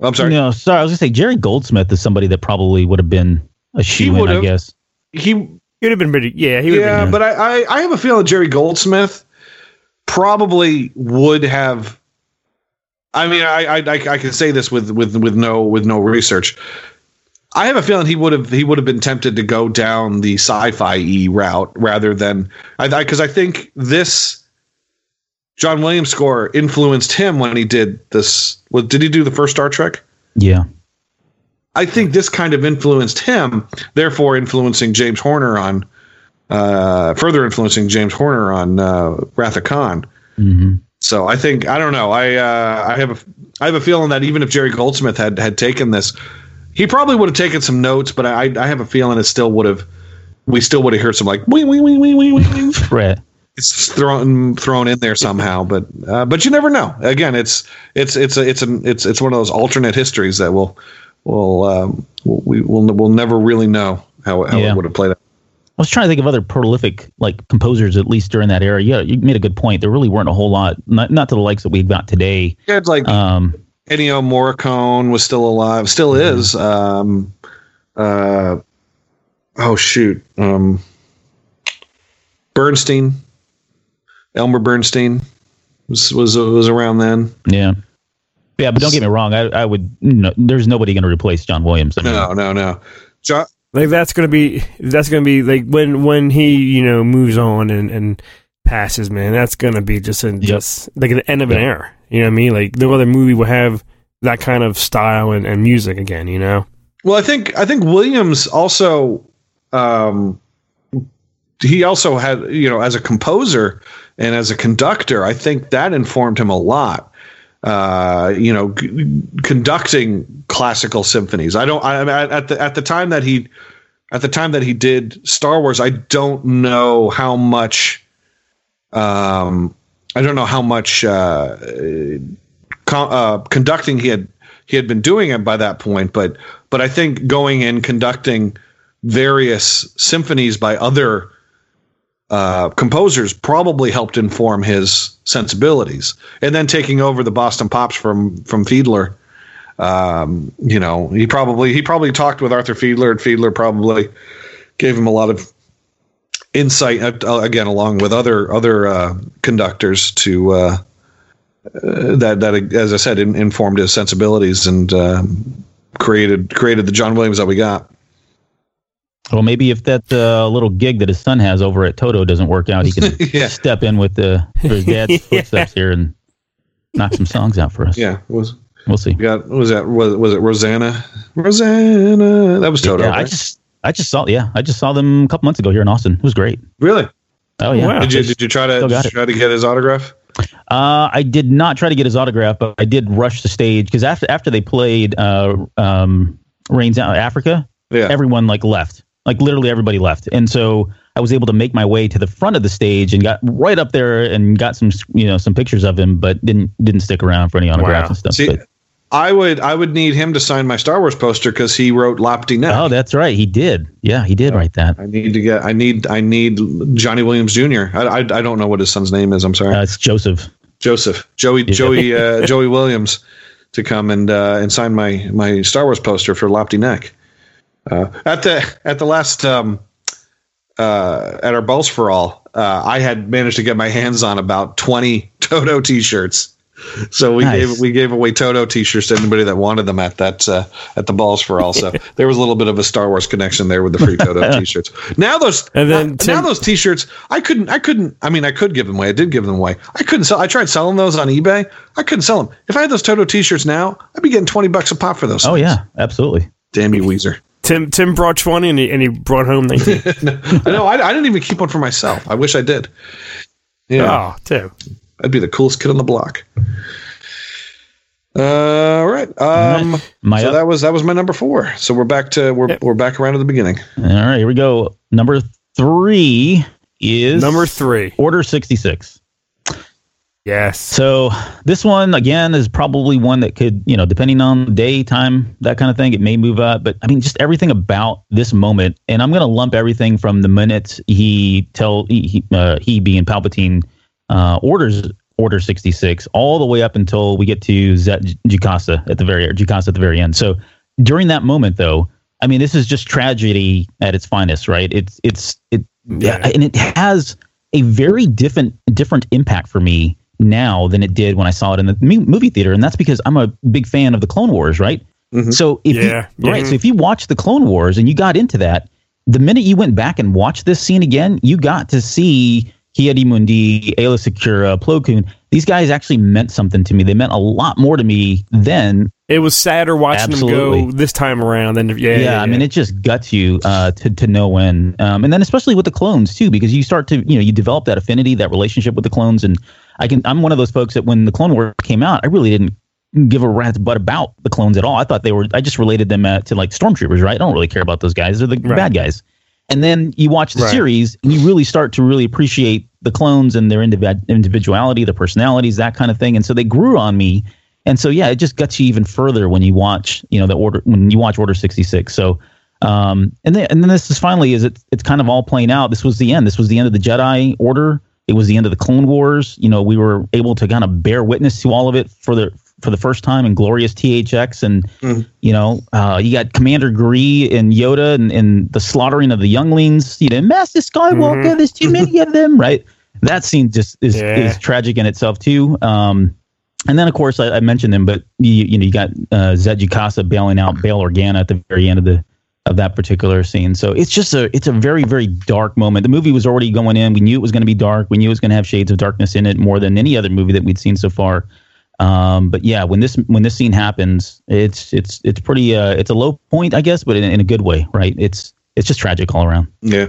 Oh, I'm sorry. No, sorry. I was gonna say Jerry Goldsmith is somebody that probably would have been a shoe in, I guess. He He would have been pretty. Yeah, he yeah, been. but I, I I have a feeling Jerry Goldsmith probably would have. I mean, I I I, I can say this with with with no with no research. I have a feeling he would have he would have been tempted to go down the sci-fi e route rather than I because I, think this John Williams score influenced him when he did this. Well, did he do the first Star Trek? Yeah. I think this kind of influenced him, therefore influencing James Horner on, uh, further influencing James Horner on uh, Wrath of Khan. hmm So I think I don't know. I uh, I have a I have a feeling that even if Jerry Goldsmith had had taken this, he probably would have taken some notes. But I I have a feeling it still would have. We still would have heard some like wee wee wee wee wee wee. Right. It's thrown thrown in there somehow, but uh, but you never know. Again, it's it's it's a, it's an it's it's one of those alternate histories that will will um, we will we'll never really know how how Yeah. it would have played out. I was trying to think of other prolific like composers at least during that era. Yeah, you made a good point. There really weren't a whole lot, not not to the likes that we've got today. Had like Um, Ennio Morricone was still alive, still is. Um, uh, oh shoot, um, Bernstein, Elmer Bernstein was was was around then. yeah, yeah. But don't get me wrong. I, I would. No, there's nobody going to replace John Williams. I mean, No, no, no. John, like that's gonna be that's gonna be like when when he you know moves on and and passes, man. That's gonna be just a, just like the end of an era. You know what I mean? Like no other movie will have that kind of style and, and music again. You know. Well, I think I think Williams also um, he also had you know as a composer and as a conductor, I think that informed him a lot. Uh, you know, conducting classical symphonies. I don't. I, at the at the time that he at the time that he did Star Wars, I don't know how much. Um, I don't know how much uh, con- uh, conducting he had he had been doing it by that point, but but I think going and conducting various symphonies by other uh, composers probably helped inform his sensibilities, and then taking over the Boston Pops from from Fiedler. Um, you know, he probably he probably talked with Arthur Fiedler, and Fiedler probably gave him a lot of insight uh, again, along with other other uh, conductors to uh, uh, that that as I said in, informed his sensibilities and created created the John Williams that we got. Well, maybe if that uh, little gig that his son has over at Toto doesn't work out, he can Yeah. step in with the for his dad's footsteps here and knock some songs out for us. Yeah, was We'll see. we got was that was, was it Rosanna? Rosanna, that was Toto. Yeah, I just I just saw yeah I just saw them a couple months ago here in Austin. It was great. really. Oh yeah. Wow. Did you did you try to did you try to get his autograph? Uh, I did not try to get his autograph, but I did rush the stage because after after they played uh, um, Rains Out Africa, Yeah. everyone like left, like literally everybody left, and so I was able to make my way to the front of the stage and got right up there and got some you know some pictures of him, but didn't didn't stick around for any autographs Wow. and stuff. See, but, I would I would need him to sign my Star Wars poster because he wrote Lapti Nek. oh, that's right, he did. Yeah, he did write that. I need to get I need I need Johnny Williams Jr. I, I, I don't know what his son's name is. I'm sorry. Uh, it's Joseph. Joseph Joey Joey uh, Joey Williams to come and uh, and sign my my Star Wars poster for Lapti Nek. Uh, at the at the last um, uh, at our Balls for All, uh, I had managed to get my hands on about twenty Toto T-shirts. So we Nice. gave we gave away Toto T-shirts to anybody that wanted them at that uh, at the Balls for All. So there was a little bit of a Star Wars connection there with the free Toto T-shirts. Now those And then now, Tim- now those T-shirts I couldn't I couldn't I mean I could give them away I did give them away I couldn't sell I tried selling those on eBay I couldn't sell them if I had those Toto T-shirts now I'd be getting twenty bucks a pop for those. Oh things. yeah, absolutely. damn you Weezer. Tim Tim brought twenty and he, and he brought home nineteen. I know I, I didn't even keep one for myself. I wish I did. Yeah, Oh, Tim. I'd be the coolest kid on the block. Uh, all right. Um, My so up- that was that was my number four. So we're back to we're we're back around to the beginning. All right, here we go. Number three is Number three. Order sixty six. Yes. So this one again is probably one that could, you know, depending on day, time, that kind of thing, it may move up. But I mean, just everything about this moment, and I'm going to lump everything from the minute he tell he he, uh, he being Palpatine uh, orders Order 66 all the way up until we get to Zett Jukassa at the very Jukassa at the very end. So during that moment, though, I mean, this is just tragedy at its finest, right? It's it's it Yeah. and it has a very different different impact for me now than it did when I saw it in the movie theater, and that's because I'm a big fan of the Clone Wars, right? So if Yeah. you, right, Mhm. so if you watched the Clone Wars and you got into that, the minute you went back and watched this scene again, you got to see Hiedi Mundi, Aayla Secura, Plo Koon. These guys actually meant something to me. They meant a lot more to me then It was sadder watching them go this time around than yeah. yeah, yeah, I mean, it just guts you uh, to to no end, um, and then especially with the clones too, because you start to you know you develop that affinity, that relationship with the clones, and I can I'm one of those folks that when the Clone Wars came out, I really didn't give a rat's butt about the clones at all. I thought they were I just related them uh, to like stormtroopers, right? I don't really care about those guys; they're the Right. bad guys. And then you watch the Right. series, and you really start to really appreciate the clones and their individ- individuality, their personalities, that kind of thing. And so they grew on me. And so yeah, it just guts you even further when you watch, you know, the order when you watch Order sixty six. So um and then and then this is finally is it it's kind of all playing out. This was the end. This was the end of the Jedi Order. It was the end of the Clone Wars. You know, we were able to kind of bear witness to all of it for the for the first time in glorious THX and you know, uh, you got Commander Gree and Yoda and, and the slaughtering of the younglings. You know, Master Skywalker. There's too many of them, right? That scene just is, Yeah. is tragic in itself too. Um, and then of course I, I mentioned him, but you, you know you got uh, Zett Jukassa bailing out Bail Organa at the very end of the of that particular scene. So it's just a it's a very very dark moment. The movie was already going in. We knew it was going to be dark. We knew it was going to have shades of darkness in it more than any other movie that we'd seen so far. Um, but yeah, when this when this scene happens, it's it's it's pretty uh, it's a low point, I guess, but in, in a good way, right? It's it's just tragic all around. Yeah.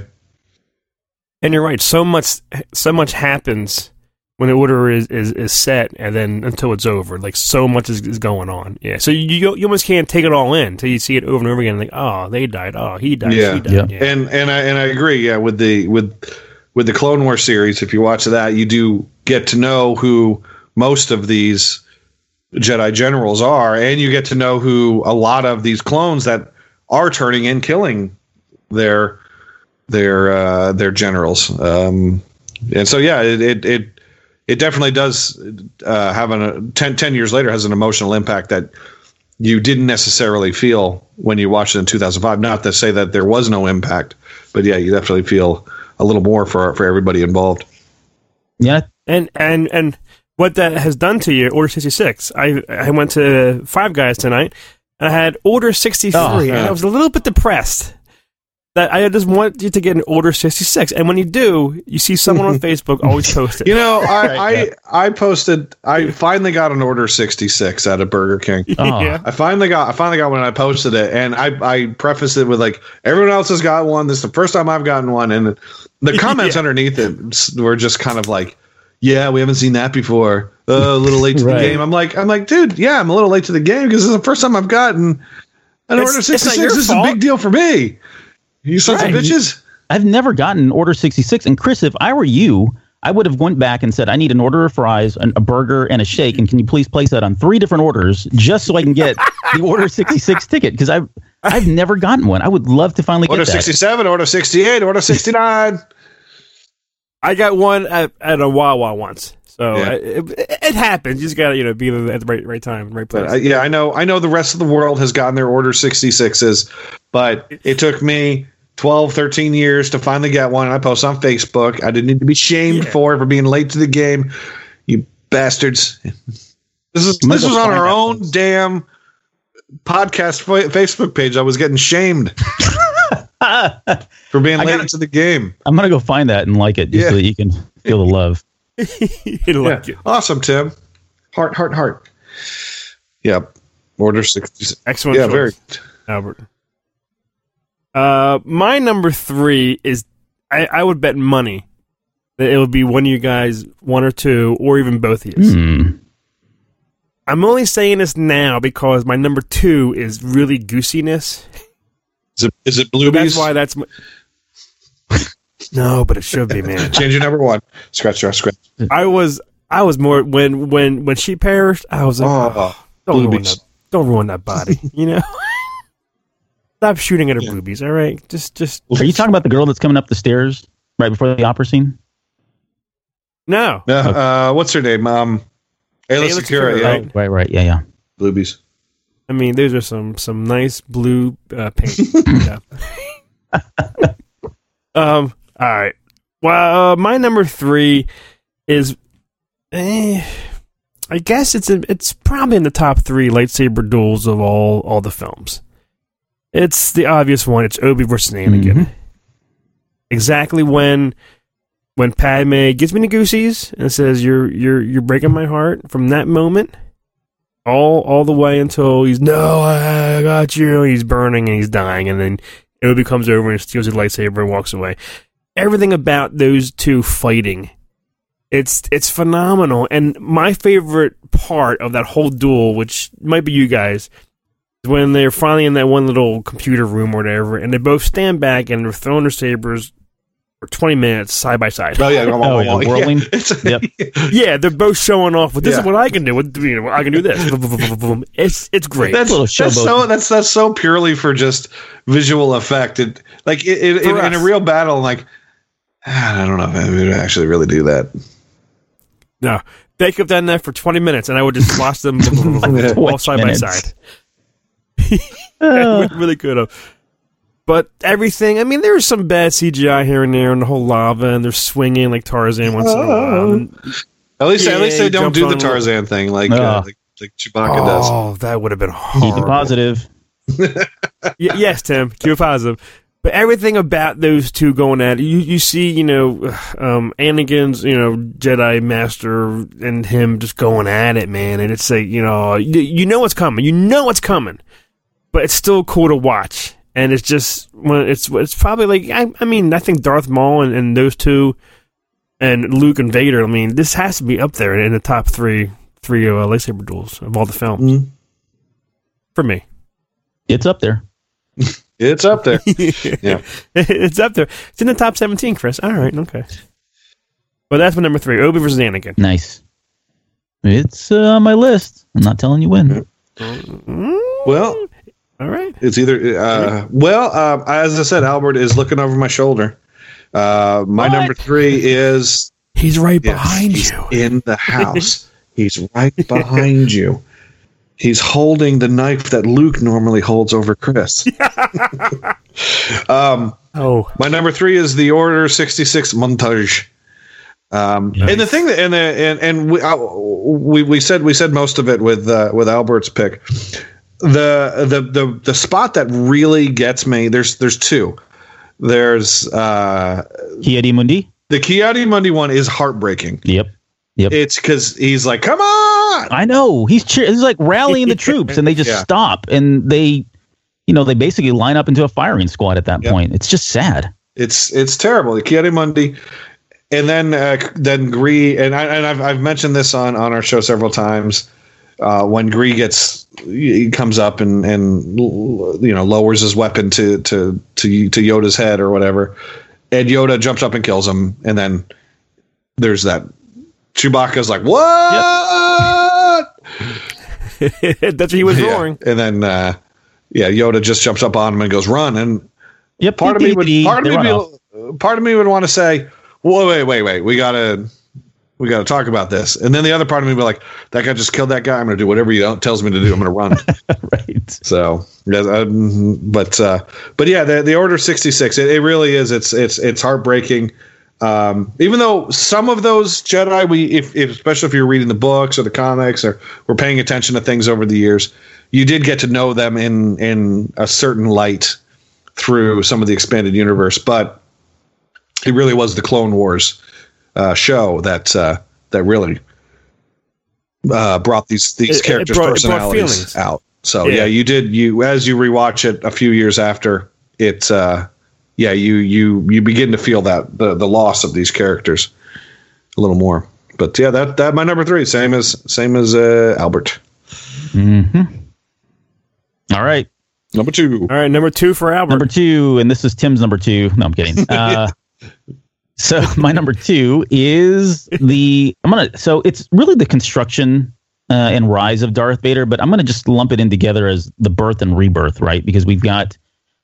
And you're right. So much, so much happens when the order is, is, is set, and then until it's over. Like so much is, is going on. Yeah. So you you almost can't take it all in until you see it over and over again. Like, oh, they died. Oh, he died. Yeah. She died. Yeah. Yeah. and and I and I agree. Yeah, with the with with the Clone War series, if you watch that, you do get to know who most of these Jedi generals are, and you get to know who a lot of these clones that are turning in, killing their their uh, their generals. Um, and so, yeah, it it it, it definitely does uh, have an uh, 10, 10 years later has an emotional impact that you didn't necessarily feel when you watched it in 2005. Not to say that there was no impact, but yeah, you definitely feel a little more for for everybody involved. Yeah, And and and what that has done to you, Order sixty six. I I went to Five Guys tonight. and I had Order sixty three, Oh, and yeah. I was a little bit depressed. That I just want you to get an Order sixty six, and when you do, you see someone on Facebook always post it. You know, I Right, I, I posted. I finally got an order 66 out of Burger King. Oh. yeah. I finally got I finally got one and I posted it and I I prefaced it with like everyone else has got one. This is the first time I've gotten one and the comments Yeah. underneath it were just kind of like, yeah, we haven't seen that before. Oh, a little late to Right. the game. I'm like I'm like, dude, yeah, I'm a little late to the game because this is the first time I've gotten an It's- order 66. your This is a big deal for me. You sons Right. of bitches. I've never gotten Order 66. And Chris, if I were you, I would have went back and said, I need an order of fries, an, a burger, and a shake. And can you please place that on three different orders just so I can get the Order 66 ticket? Because I've, I've never gotten one. I would love to finally Order get that. 67, order 68, order 69. I got one at, at a Wawa once, so Yeah. it, it, it happens. You just gotta you know be at the right right time, right place. But uh, yeah, I know. I know the rest of the world has gotten their order 66s, but it took me 12, 13 years to finally get one. And I post on Facebook. I didn't need to be shamed Yeah. for for being late to the game. You bastards! This is this was on our own place. damn podcast fa- Facebook page. I was getting shamed for being late gotta- to the game. I'm going to go find that and like it just Yeah. so that you can feel the love. You like Yeah. it. Awesome, Tim. Heart, heart, heart. Yep. Order 66. Excellent. Yeah, choice, very. Albert. Uh, my number three is I, I would bet money that it would be one of you guys, one or two, or even both of you. Hmm. I'm only saying this now because my number two is really goosiness. Is it, is it So Bluebies? that's why that's my. no, but it should be, man. Change your number one. Scratch, scratch, scratch. I was I was more when when when she perished. I was like, Oh, don't ruin that, don't ruin that body, you know. Stop shooting at her Yeah. boobies, all right? Just just Are you talking about the girl that's coming up the stairs right before the opera scene? no. Uh, uh, what's her name? Um, Aayla Aayla Secura, Secura, yeah. right. Right, right. Yeah, yeah. Bluebies. I mean, those are some some nice blue uh, paint. um. All right. Well, uh, my number three is, eh, I guess it's in, it's probably in the top three lightsaber duels of all all the films. It's the obvious one. It's Obi versus Anakin. Mhm. Exactly when when Padme gives me the goosies and says, "You're you're you're breaking my heart." From that moment, all all the way until he's no, I got you. He's burning and he's dying, and then Obi comes over and steals his lightsaber and walks away. Everything about those two fighting, it's it's phenomenal. And my favorite part of that whole duel, which might be you guys, when they're finally in that one little computer room or whatever, and they both stand back and they're throwing their sabers for twenty minutes side by side. Oh yeah, Oh, yeah, whirling. It's, Yep. Yeah, they're both showing off. But this is what I can do. You know, I can do this. it's it's great. That's, little that's so that's that's so purely for just visual effect. It, like it, it, For in, in a real battle, like ah, I don't know if I would actually really do that. No, they could have done that for 20 minutes, and I would just watch them all 20 side by side. we really could have. But everything, I mean, there's some bad CGI here and there, and the whole lava, and they're swinging like Tarzan once in a while. And- At least at least they don't do the a little- Tarzan thing like Ah. uh, like, like Chewbacca does. oh, that would have been Keep it positive. Y- yes, Tim, keep it positive. but everything about those two going at it, you you see, you know, um, Anakin's, you know, Jedi Master and him just going at it, man, and it's like, you know, you, you know what's coming, you know what's coming, but it's still cool to watch, and it's just, well, it's it's probably like, I, I mean, I think Darth Maul and, and those two, and Luke and Vader, I mean, this has to be up there in the top three three uh, lightsaber duels of all the films Mm. for me. It's up there. It's up there. Yeah. it's up there. It's in the top 17, Chris. All right, okay. Well, that's my number three Obi versus Anakin. Nice. It's uh, on my list. I'm not telling you when. Well, All right. it's either. Uh, well, uh, as I said, Albert is looking over my shoulder. Uh, my What? number three is He's right yes, behind he's you. in the house. he's right behind you. He's holding the knife that Luke normally holds over Chris. um, Oh, My number three is the Order sixty six montage. Um, And the thing that and the, and and we, uh, we we said we said most of it with uh, with Albert's pick. The the the the spot that really gets me there's there's two. There's uh, Ki-Adi-Mundi? the Ki-Adi-Mundi one is heartbreaking. Yep. Yep it's because he's like, "Come on!" I know. He's cheer- he's like rallying the troops and they just Yeah. stop and they you know, they basically line up into a firing squad at that Yep. point. It's just sad. It's it's terrible. The Ki-Adi-Mundi, and then uh, then Gree, and I, and I've I've mentioned this on on our show several times. Uh, when Gree gets he comes up and and you know lowers his weapon to to to to Yoda's head or whatever, and Yoda jumps up and kills him, and then there's that Chewbacca's like what? that's what he was Yeah. roaring. and then uh, yeah, Yoda just jumps up on him and goes run, and Yep. part of me would part of me would be, part of me would want to say, "Whoa, wait, wait, wait, we gotta we gotta talk about this," and then the other part of me be like, "That guy just killed that guy. I'm gonna do whatever he don't- tells me to do. I'm gonna run." right. so, um, but uh, but yeah, the the Order 66. It, it really is. It's it's it's heartbreaking. Um, even though some of those Jedi, we if, if especially if you're reading the books or the comics or we're paying attention to things over the years, you did get to know them in in a certain light through some of the expanded universe. But it really was the Clone Wars uh, show that uh, that really uh, brought these these It- it characters' it brought personalities out. So Yeah. yeah. you did you as you rewatch it a few years after it. Uh, yeah, you you you begin to feel that the the loss of these characters a little more. But yeah, that that my number three, same as same as uh, Albert. All right. Number two. All right, number two for Albert. Number two, and this is Tim's number two. No, I'm kidding. Uh, so my number two is the I'm gonna. So it's really the construction uh, and rise of Darth Vader, but I'm gonna just lump it in together as the birth and rebirth, right? Because we've got.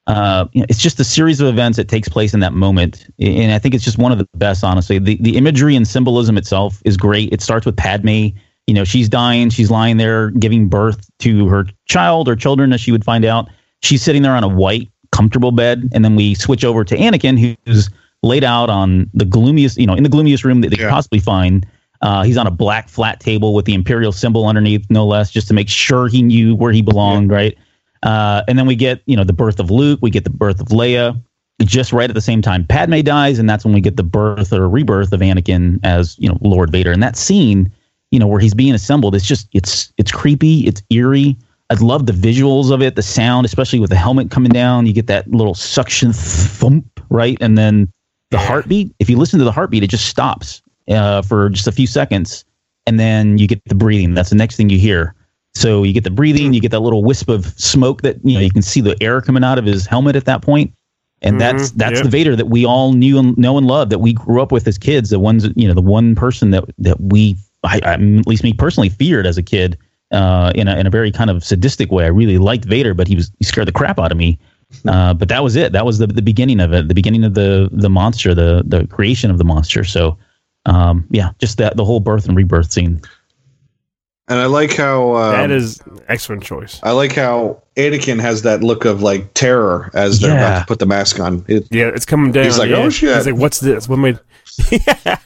Uh, you know, it's just a series of events that takes place in that moment, and I think it's just one of the best. Honestly, the the imagery and symbolism itself is great. It starts with Padme. You know, she's dying. She's lying there giving birth to her child or children, as she would find out. She's sitting there on a white, comfortable bed, and then we switch over to Anakin, who's laid out on the gloomiest, you know, in the gloomiest room that they could possibly find. Uh, he's on a black flat table with the imperial symbol underneath, no less, just to make sure he knew where he belonged, right? Uh, and then we get, you know, the birth of Luke, we get the birth of Leia, just right at the same time. Padme dies, and that's when we get the birth or rebirth of Anakin as, you know, Lord Vader. And that scene, you know, where he's being assembled, it's just, it's, it's creepy, it's eerie. I love the visuals of it, the sound, especially with the helmet coming down. You get that little suction thump, right? And then the heartbeat. If you listen to the heartbeat, it just stops uh, for just a few seconds, and then you get the breathing. That's the next thing you hear. So you get the breathing, you get that little wisp of smoke that you know you can see the air coming out of his helmet at that point, and that's Mhm, that's yeah. the Vader that we all knew and know and loved, that we grew up with as kids. The ones you know, the one person that that we, I, I, at least me personally, feared as a kid uh, in a in a very kind of sadistic way. I really liked Vader, but he was he scared the crap out of me. Uh, but that was it. That was the the beginning of it. The beginning of the the monster, the the creation of the monster. So, um, yeah, just that the whole birth and rebirth scene. And I like how um, that is excellent choice. I like how Anakin has that look of like terror as they're Yeah. about to put the mask on. It, Yeah, it's coming down. He's like, yeah. "Oh, shit." He's like, what's this? What made? yeah,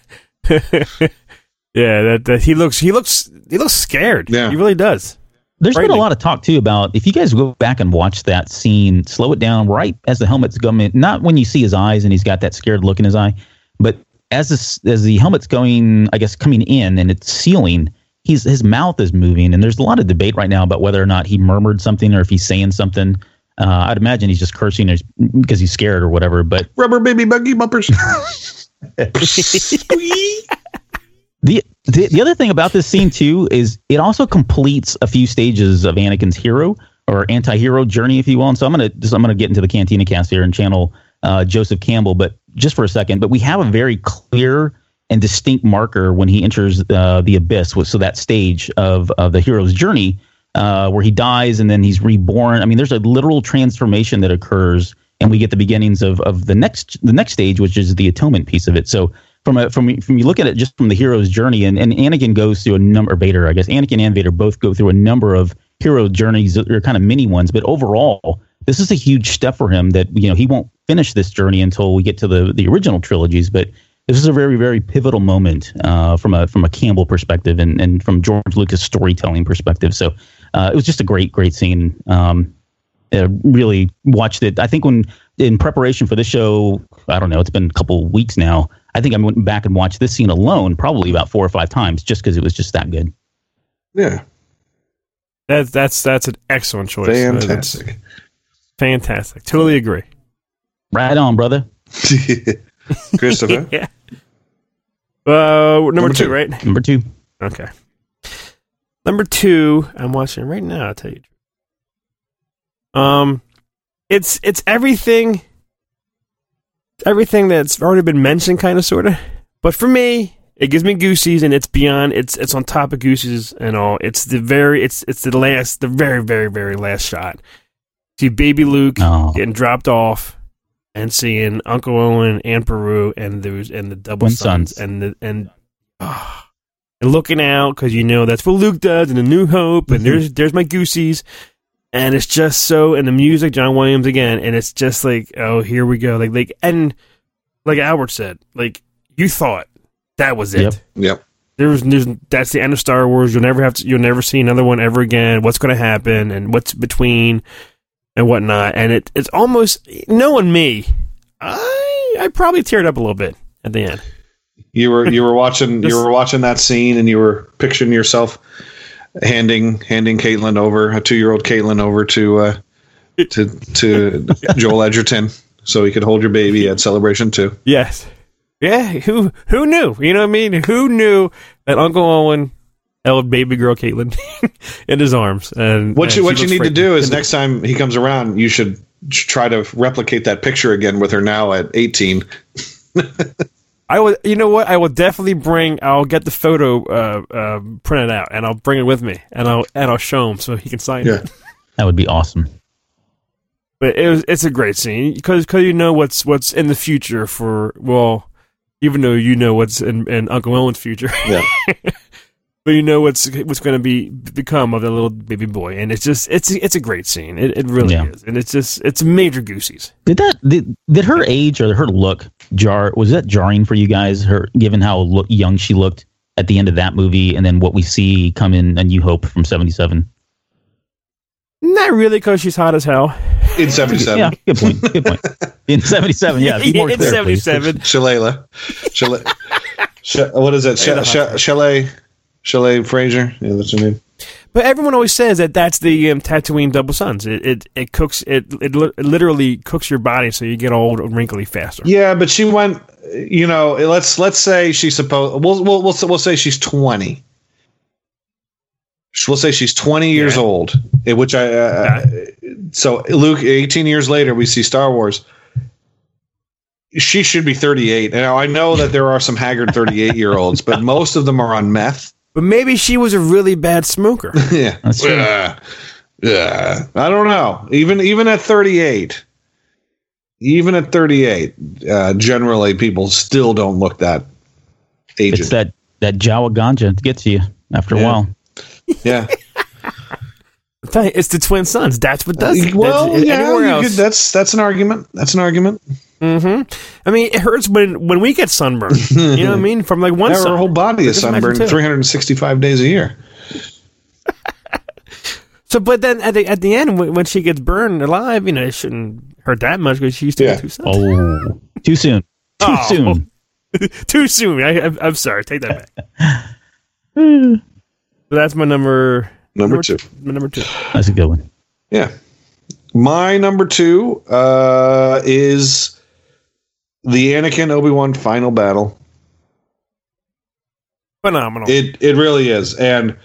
yeah. That, that he looks. He looks. He looks scared. Yeah. he really does. There's been a lot of talk too about if you guys go back and watch that scene, slow it down right as the helmet's going. Not when you see his eyes and he's got that scared look in his eye, but as this, as the helmet's going, I guess coming in and it's sealing, he's his mouth is moving, and there's a lot of debate right now about whether or not he murmured something or if he's saying something. Uh, I'd imagine he's just cursing because he's scared or whatever. But rubber baby buggy bumpers. The, the the other thing about this scene too is it also completes a few stages of Anakin's hero or anti-hero journey, if you will. And so I'm gonna just I'm gonna get into the Cantina cast here and channel uh, Joseph Campbell, but just for a second. But we have a very clear and distinct marker when he enters uh, the abyss. So that stage of of the hero's journey uh, where he dies and then he's reborn. I mean, there's a literal transformation that occurs, and we get the beginnings of of the next the next stage, which is the atonement piece of it. So from a from from you look at it just from the hero's journey, and, and Anakin goes through a number. Vader, I guess, Anakin and Vader both go through a number of hero journeys. They're kind of mini ones, but overall, this is a huge step for him. That you know he won't finish this journey until we get to the the original trilogies, but. This is a very, very pivotal moment uh, from a from a Campbell perspective and, and from George Lucas storytelling perspective. So uh, it was just a great, great scene. Um, really watched it. I think when in preparation for this show, I don't know, it's been a couple weeks now. I think I went back and watched this scene alone probably about four or five times just because it was just that good. Yeah. That's that's that's an excellent choice. Fantastic. That's fantastic. Totally agree. Right on, brother. Christopher. yeah. Uh, number, number two, two, right? Number two. Okay. Number two, I'm watching right now. I'll tell you. Um, it's it's everything everything that's already been mentioned, kind of, sort of. But for me, it gives me goosies, and it's beyond. It's it's on top of goosies and all. It's the very it's it's the last, the very very very last shot. See baby Luke oh. getting dropped off, and seeing Uncle Owen and Beru and those and the double suns, suns, and the and. Oh, and looking out because you know that's what Luke does in the New Hope, and mm-hmm. there's there's my goosies, and it's just so and the music John Williams again and it's just like oh here we go. Like like and like Albert said like you thought that was it. Yep, yep. There's, there's that's the end of Star Wars. You'll never have to you'll never see another one ever again. What's going to happen and what's between and whatnot. And it it's almost knowing me I I probably teared up a little bit at the end. You were you were watching you were watching that scene and you were picturing yourself handing handing Caitlin over a two year old Caitlin over to uh, to to Joel Edgerton so he could hold your baby at Celebration Two. Yes, yeah. Who who knew? You know what I mean? Who knew that Uncle Owen held baby girl Caitlin in his arms? And what you what you need to do is next time he comes around, you should try to replicate that picture again with her now at eighteen. I would, you know what? I will definitely bring. I'll get the photo uh, uh, printed out, and I'll bring it with me, and I'll and I'll show him so he can sign yeah. it. That would be awesome. But it was, it's a great scene because because you know what's what's in the future for well, even though you know what's in, in Uncle Owen's future. Yeah. but you know what's what's going to be become of the little baby boy, and it's just it's it's a great scene. It, it really yeah. is, and it's just it's major goosies. Did that did, did her age or her look jar? Was that jarring for you guys? Her given how look, young she looked at the end of that movie, and then what we see come in A New Hope from seventy seven. Not really, because she's hot as hell. In '77, yeah, good point. Good point. In '77, yeah, in '77, Shalala, Shalala, what is it? Chalet. Chalet Fraser. Yeah, that's her name. But everyone always says that that's the um, Tatooine double suns. It, it it cooks it it literally cooks your body so you get old and wrinkly faster. Yeah, but she went. You know, let's let's say she's supposed. We'll we'll we'll, we'll say she's twenty. We'll say she's twenty years yeah. old. Which I. Uh, yeah. So Luke, eighteen years later, we see Star Wars. She should be thirty-eight. Now I know that there are some haggard thirty-eight-year-olds, but most of them are on meth but maybe she was a really bad smoker. yeah, that's true. Uh, yeah, I don't know. Even even at 38, even at 38, uh, generally people still don't look that aged. It's that that Jawa ganja gets you after yeah. a while. Yeah. it's the twin suns. That's what does it. Well, that's, yeah, could, that's that's an argument. That's an argument. Mm-hmm. I mean, it hurts when when we get sunburned. you know what I mean? From like one, yeah, our whole body is sunburned 365 days a year. So, but then at the at the end, when, when she gets burned alive, you know, it shouldn't hurt that much because she used to Yeah. get too soon. Oh, too soon. Too Oh. soon. too soon. I, I, I'm sorry. Take that back. so that's my number. Number two. My number two. That's a good one. Yeah. My number two uh, is the Anakin Obi Wan final battle. Phenomenal. It it really is, and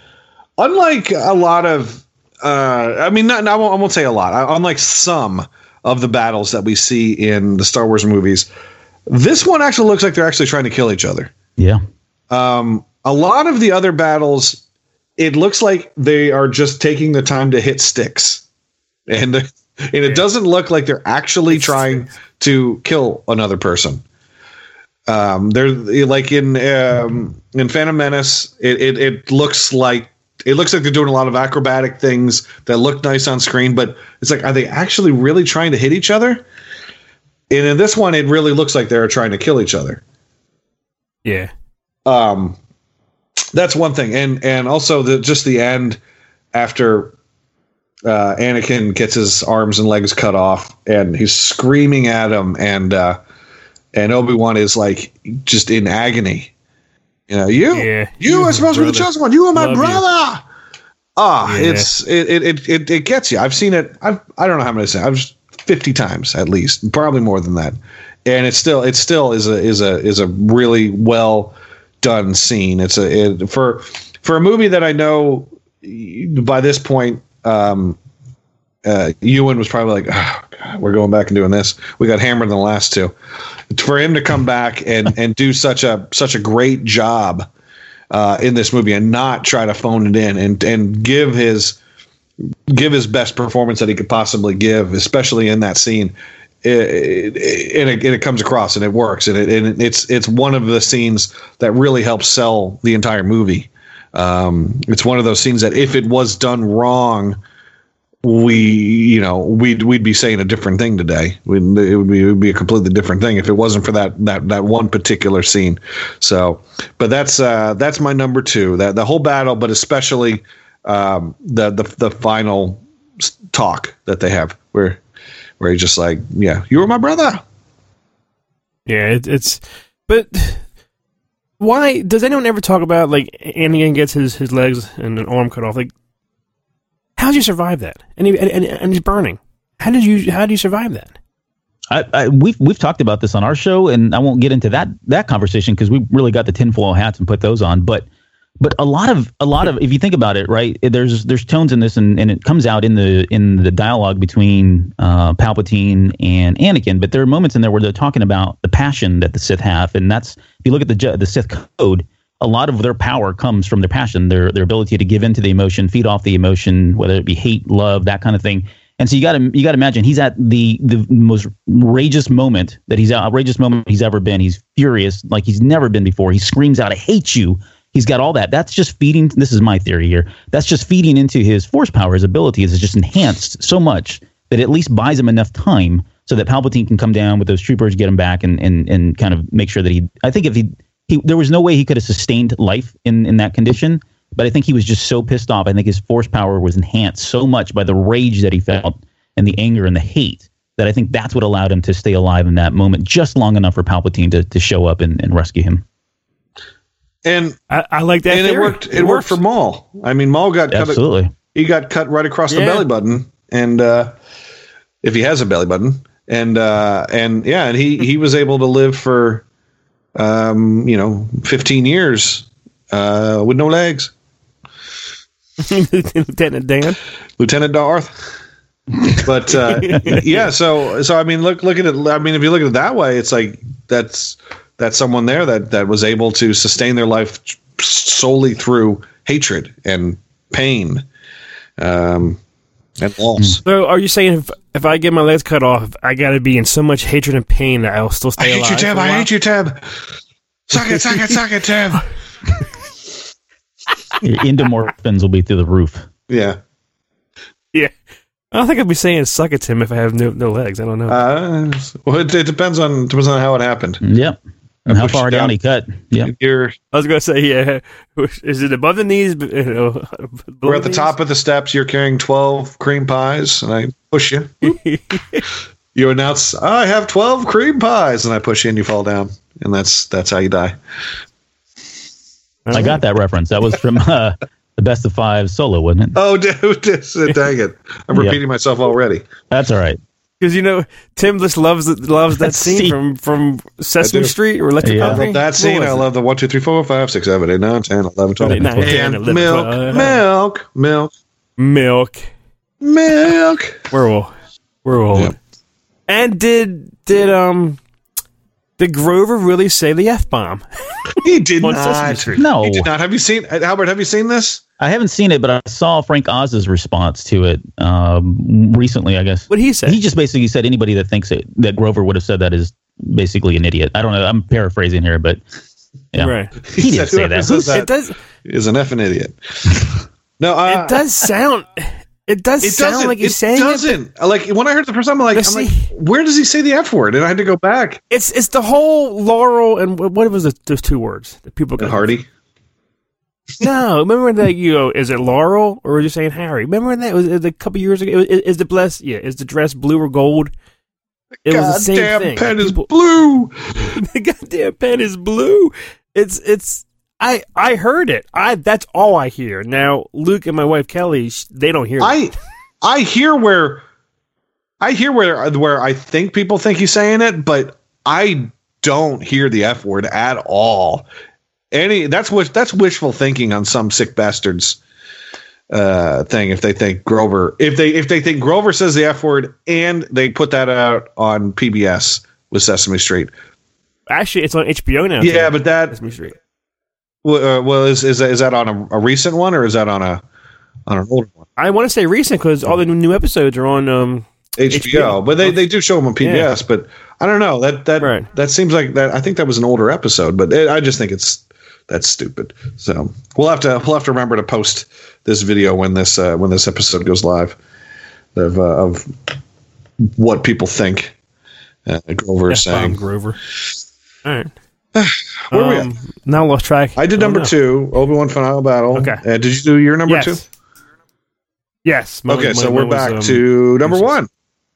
unlike a lot of, uh, I mean, not, I, won't, I won't say a lot. I, unlike some of the battles that we see in the Star Wars movies, this one actually looks like they're actually trying to kill each other. Yeah. Um, a lot of the other battles, it looks like they are just taking the time to hit sticks, and and it doesn't look like they're actually trying to kill another person. Um, they're like in um, in Phantom Menace, it, it it looks like it looks like they're doing a lot of acrobatic things that look nice on screen, but it's like, are they actually really trying to hit each other? And in this one, it really looks like they're trying to kill each other. yeah. Um, that's one thing, and and also the just the end after uh, Anakin gets his arms and legs cut off, and he's screaming at him, and uh, and Obi Wan is like just in agony. You know, you, Yeah. you You, are supposed to be the chosen one. You are my Love you. brother. Ah, Yeah. it's it, it it it it gets you. I've seen it. I've I don't know how many times. I've fifty times at least, probably more than that. And it's still it still is a is a is a really well done scene. It's a it, for for a movie that I know by this point. Um, uh, Ewan was probably like, oh, God, "We're going back and doing this." We got hammered in the last two. For him to come back and and do such a such a great job uh, in this movie and not try to phone it in and and give his give his best performance that he could possibly give, especially in that scene. It, it, and, it, and it comes across and it works and, it, and it's it's one of the scenes that really helps sell the entire movie. Um, it's one of those scenes that if it was done wrong, we you know we'd we'd be saying a different thing today. We'd, it would be it would be a completely different thing if it wasn't for that that that one particular scene. So, but that's uh, that's my number two. That the whole battle, but especially um, the the the final talk that they have where where he's just like, yeah, you were my brother. Yeah, it, it's but why does anyone ever talk about like Anakin gets his, his legs and an arm cut off? Like, how did you survive that? And, he, and, and, he's burning. How did you how do you survive that? I, I, we've we've talked about this on our show, and I won't get into that that conversation because we really got the tinfoil hats and put those on. But but a lot of a lot of if you think about it, right? There's there's tones in this, and, and it comes out in the in the dialogue between uh, Palpatine and Anakin. But there are moments in there where they're talking about the passion that the Sith have, and that's if you look at the the Sith code. A lot of their power comes from their passion, their their ability to give into the emotion, feed off the emotion, whether it be hate, love, that kind of thing. And so you got to you got to imagine he's at the the most outrageous moment that he's outrageous moment he's ever been. He's furious like he's never been before. He screams out, "I hate you!" He's got all that. That's just feeding. This is my theory here. That's just feeding into his force power. His abilities is just enhanced so much that it at least buys him enough time so that Palpatine can come down with those troopers, get him back, and and and kind of make sure that he. I think if he he there was no way he could have sustained life in in that condition. But I think he was just so pissed off. I think his force power was enhanced so much by the rage that he felt and the anger and the hate that I think that's what allowed him to stay alive in that moment just long enough for Palpatine to, to show up and, and rescue him. And I, I like that. and it worked. It, worked for Maul. I mean, Maul got cut. Absolutely. he got cut right across the belly button, and uh, if he has a belly button, and uh, and yeah, and he he was able to live for um, you know 15 years uh, with no legs. Lieutenant Dan. Lieutenant Darth. But uh, yeah, so so I mean, look look at it. I mean, if you look at it that way, it's like that's that's someone there that that was able to sustain their life solely through hatred and pain, um, and loss. So, are you saying if if I get my legs cut off, I got to be in so much hatred and pain that I'll still I stay hate alive? you, Tab. for a I while? hate you, Tab. Suck it, suck it, suck it, Tab. Your endomorphins will be through the roof. Yeah. Yeah. I don't think I'd be saying suck it, Tim, if I have no, no legs. I don't know. Uh, well, it, it depends on depends on how it happened. Yep. And how far down, down he cut? Yeah, you're. I was going to say, yeah. Is it above the knees? We're at the top of the steps. You're carrying twelve cream pies, and I push you. you announce, "I have twelve cream pies," and I push you, and you fall down, and that's that's how you die. I got that reference. That was from uh, the Best of Five solo, wasn't it? Oh, dude, dang it! I'm repeating yep. myself already. That's all right. Because you know Tim just loves loves that scene from from Sesame Street or Electric yeah. Company. that scene. I love the one, two, three, four, five, six, seven, eight, nine, ten, eleven, twelve, and milk, milk, milk, milk, milk. We're old. We're old. Yep. And did did um did Grover really say the f bomb? He did not. No, he did not. Have you seen Albert? Have you seen this? I haven't seen it, but I saw Frank Oz's response to it um, recently. I guess what he said. He just basically said anybody that thinks it, that Grover would have said that is basically an idiot. I don't know. I'm paraphrasing here, but yeah, right. He, he didn't say that. that. It does is an effing idiot. No, uh, it does sound. It does it sound like he's it saying doesn't. it. Like when I heard the first time, I'm like, I'm like, where does he say the F word? And I had to go back. It's it's the whole Laurel and what was the, those two words that people got? Hardy. No, remember that you go, is it Laurel or are you saying Harry? Remember that was, was a couple years ago. Is, is, the bless? Yeah, is the dress blue or gold? It God was the same damn thing. pen people, is blue. the goddamn pen is blue. It's it's I I heard it. I that's all I hear. Now Luke and my wife Kelly, they don't hear. I I hear where I hear where where I think people think he's saying it, but I don't hear the f word at all. Any that's what that's wishful thinking on some sick bastards uh, thing. If they think Grover, if they if they think Grover says the f word and they put that out on PBS with Sesame Street. Actually, it's on HBO now. Yeah, too. but that Sesame Street. Well, uh, well, is is that, is that on a, a, recent one or is that on a on an older one? I want to say recent because all the new episodes are on um, HBO, HBO, but they, they do show them on PBS. Yeah. But I don't know that that right. that seems like that. I think that was an older episode, but it, I just think it's that's stupid. So we'll have to we'll have to remember to post this video when this uh, when this episode goes live of uh, of what people think uh, Grover is saying. Grover. All right. Where um, we at? Um, now lost track. I did number two, Obi Wan Final Battle. Okay. Uh, did you do your number yes. two? Yes. My, okay, my, so we're back um, to number one.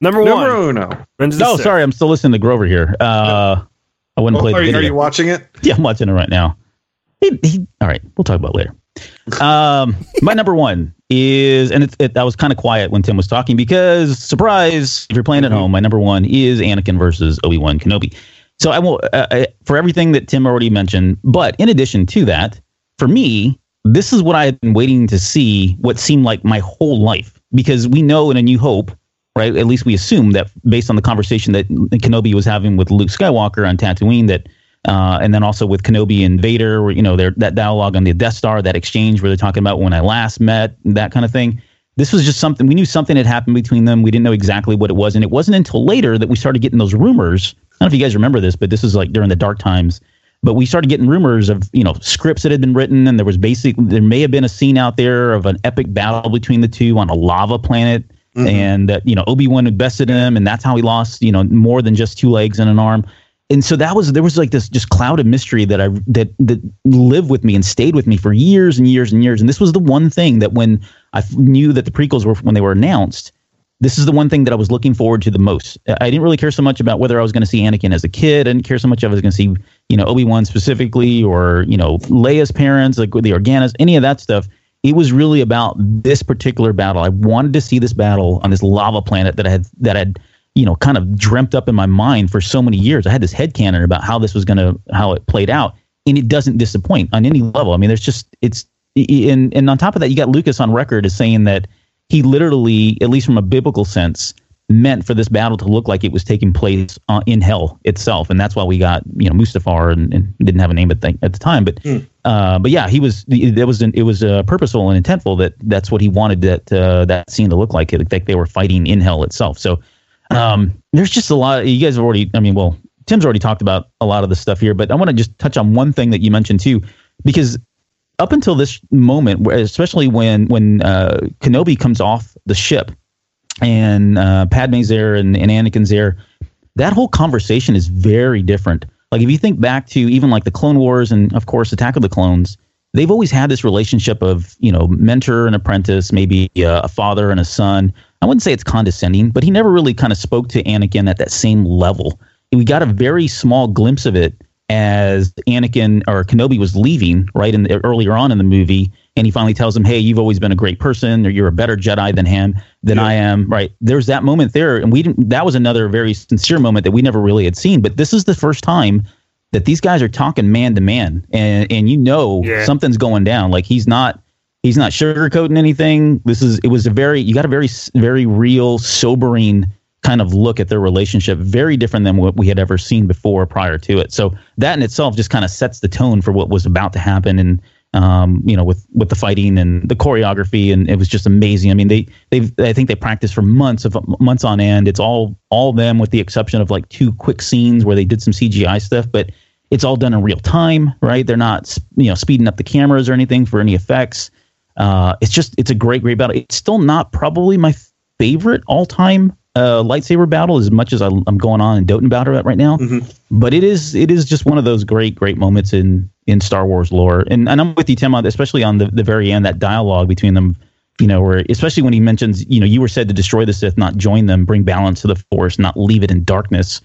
Number one. Number uno. No, sorry, I'm still listening to Grover here. Uh, I wouldn't oh, play. Are, are you watching it? Yeah, I'm watching it right now. He, he, all right, we'll talk about later. Um, my number one is, and it, it, I was kind of quiet when Tim was talking because, surprise, if you're playing at mm-hmm. home, my number one is Anakin versus Obi Wan Kenobi. So I will uh, uh, for everything that Tim already mentioned. But in addition to that, for me, this is what I had been waiting to see. What seemed like my whole life, because we know in A New Hope, right? At least we assume that based on the conversation that Kenobi was having with Luke Skywalker on Tatooine, that uh, and then also with Kenobi and Vader, you know, their that dialogue on the Death Star, that exchange where they're talking about when I last met, that kind of thing. This was just something we knew something had happened between them. We didn't know exactly what it was, and it wasn't until later that we started getting those rumors I don't know if you guys remember this, but this is like during the dark times. But we started getting rumors of you know scripts that had been written, and there was basically there may have been a scene out there of an epic battle between the two on a lava planet, mm-hmm. and uh, you know Obi Wan invested in him, and that's how he lost you know more than just two legs and an arm. And so that was there was like this just cloud of mystery that I that that lived with me and stayed with me for years and years and years. And this was the one thing that when I knew that the prequels were when they were announced, this is the one thing that I was looking forward to the most. I didn't really care so much about whether I was going to see Anakin as a kid. I didn't care so much if I was going to see, you know, Obi Wan specifically or you know Leia's parents, like the Organas, any of that stuff. It was really about this particular battle. I wanted to see this battle on this lava planet that I had that had you know kind of dreamt up in my mind for so many years. I had this head canon about how this was going to how it played out, and it doesn't disappoint on any level. I mean, there's just it's and and on top of that, you got Lucas on record as saying that he literally, at least from a biblical sense, meant for this battle to look like it was taking place uh, in hell itself, and that's why we got you know Mustafar and, and didn't have a name at the, at the time, but mm. uh, but yeah, he was it was an, it was uh, purposeful and intentful that that's what he wanted that uh, that scene to look like, like they were fighting in hell itself. So um, there's just a lot. You guys have already, I mean, well, Tim's already talked about a lot of the stuff here, but I want to just touch on one thing that you mentioned too, because up until this moment, especially when when uh, Kenobi comes off the ship and uh, Padme's there and, and Anakin's there, that whole conversation is very different Like if you think back to even like the Clone Wars and of course Attack of the Clones, they've always had this relationship of you know mentor and apprentice, maybe uh, a father and a son. I wouldn't say it's condescending, but he never really kind of spoke to Anakin at that same level. We got a very small glimpse of it as Anakin or Kenobi was leaving right in the, earlier on in the movie, and he finally tells him, "Hey, you've always been a great person, or you're a better Jedi than him than yeah. I am." Right? There's that moment there, and we didn't. That was another very sincere moment that we never really had seen. But this is the first time that these guys are talking man to man, and and you know yeah. something's going down. Like he's not he's not sugarcoating anything. This is it was a very you got a very very real sobering kind of look at their relationship, very different than what we had ever seen before prior to it. So that in itself just kind of sets the tone for what was about to happen, and um, you know, with with the fighting and the choreography, and it was just amazing. I mean, they they I think they practiced for months of months on end. It's all all them with the exception of like two quick scenes where they did some CGI stuff, but it's all done in real time, right? They're not you know speeding up the cameras or anything for any effects. Uh, it's just it's a great great battle. It's still not probably my favorite all time uh, lightsaber battle as much as I, am going on and doting about it right now. Mm-hmm. But it is it is just one of those great great moments in in Star Wars lore. And and I'm with you, Tim, on especially on the, the very end that dialogue between them. You know, where especially when he mentions, you know, you were said to destroy the Sith, not join them, bring balance to the Force, not leave it in darkness.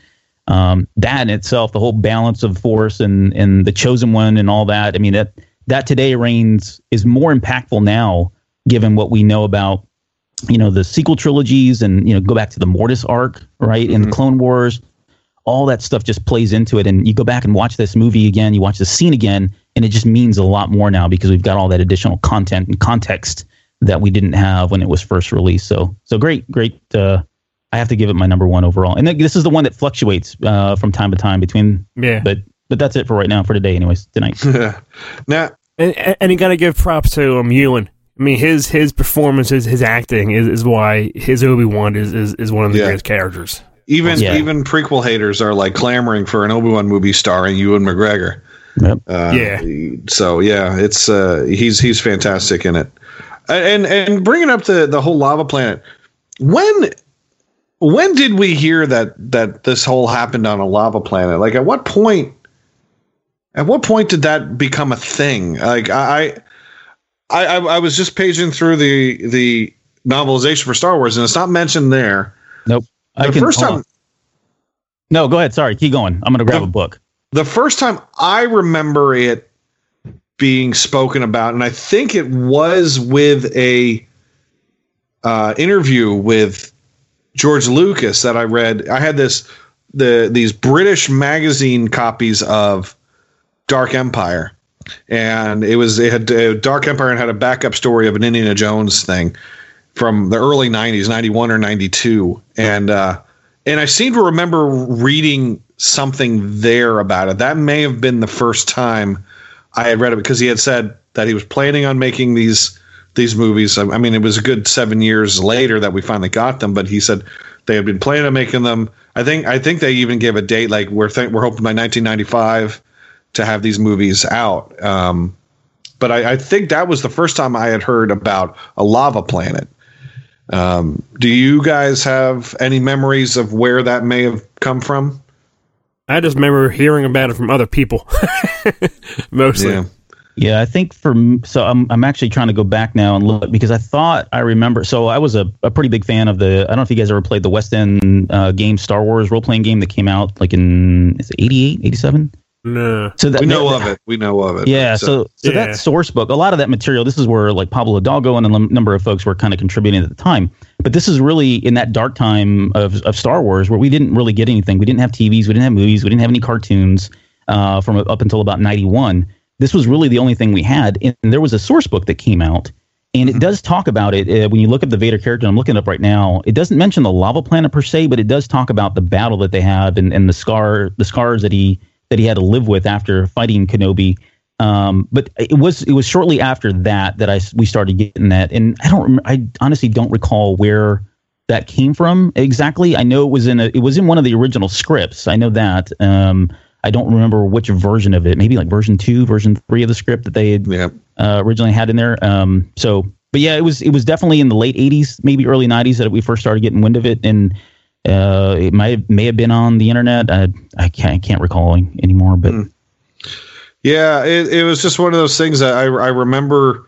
Um, that in itself, the whole balance of Force and and the chosen one and all that. I mean that that today reigns is more impactful now, given what we know about you know the sequel trilogies and you know go back to the Mortis arc, right, mm-hmm. in the Clone Wars. All that stuff just plays into it, and you go back and watch this movie again, you watch the scene again, and it just means a lot more now because we've got all that additional content and context that we didn't have when it was first released. So, so great, great. Uh, I have to give it my number one overall, and this is the one that fluctuates uh, from time to time between. Yeah. But but that's it for right now for today, anyways. Tonight. now, and, and you got to give props to um Ewan I mean, his his performance, his, his acting is, is why his Obi Wan is, is is one of the yeah. greatest characters. Even yeah. even prequel haters are like clamoring for an Obi Wan movie starring Ewan McGregor. Yep. Uh, yeah. So yeah, it's uh, he's he's fantastic in it, and and bringing up the the whole lava planet. When when did we hear that that this whole happened on a lava planet? Like at what point? At what point did that become a thing? Like I I, I, I was just paging through the the novelization for Star Wars, and it's not mentioned there. Nope. The I can, first time. No, go ahead. Sorry, keep going. I'm going to grab the, a book. The first time I remember it being spoken about, and I think it was with a uh, interview with George Lucas that I read. I had this the these British magazine copies of Dark Empire and it was it had uh, Dark Empire and had a backup story of an Indiana Jones thing from the early '90s, '91 or '92, and uh, and I seem to remember reading something there about it. That may have been the first time I had read it because he had said that he was planning on making these these movies. I mean, it was a good seven years later that we finally got them, but he said they had been planning on making them. I think I think they even gave a date like we're th- we're hoping by 1995 to have these movies out. Um, but I, I, think that was the first time I had heard about a lava planet. Um, do you guys have any memories of where that may have come from? I just remember hearing about it from other people, mostly. Yeah. Yeah, I think for so I'm I'm actually trying to go back now and look because I thought I remember. So I was a, a pretty big fan of the. I don't know if you guys ever played the West End uh, game Star Wars role playing game that came out like in is it 88, 87? No. So that, we know that, of it. We know of it. Yeah. So so, yeah. that source book, a lot of that material. This is where like Pablo Hidalgo and a number of folks were kind of contributing at the time. But this is really in that dark time of of Star Wars where we didn't really get anything. We didn't have TVs. We didn't have movies. We didn't have any cartoons uh, from up until about ninety one. This was really the only thing we had. And there was a source book that came out. And it mm-hmm. does talk about it uh, when you look at the Vader character. I'm looking it up right now. It doesn't mention the lava planet per se, but it does talk about the battle that they have and, and the scar, the scars that he that he had to live with after fighting Kenobi. Um, but it was it was shortly after that that I we started getting that, and I don't I honestly don't recall where that came from exactly. I know it was in a it was in one of the original scripts. I know that. Um, I don't remember which version of it. Maybe like version two, version three of the script that they had yeah. uh, originally had in there. Um, so, but yeah, it was it was definitely in the late '80s, maybe early '90s that we first started getting wind of it, and Uh, it might may have been on the internet. I, I can't I can't recall anymore. But mm. yeah, it, it was just one of those things that I I remember.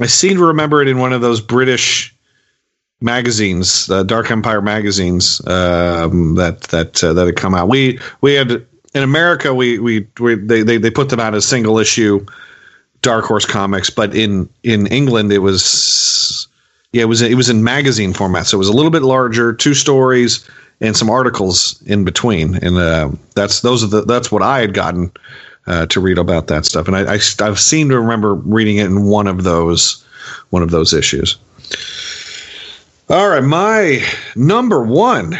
I seem to remember it in one of those British magazines, uh, Dark Empire magazines um, that that uh, that had come out. We we had in America we we, we they, they they put them out as single issue Dark Horse comics, but in in England it was yeah it was it was in magazine format, so it was a little bit larger, two stories and some articles in between, and uh, that's those are the that's what I had gotten uh, to read about that stuff, and I, I I seem to remember reading it in one of those one of those issues. All right, my number one,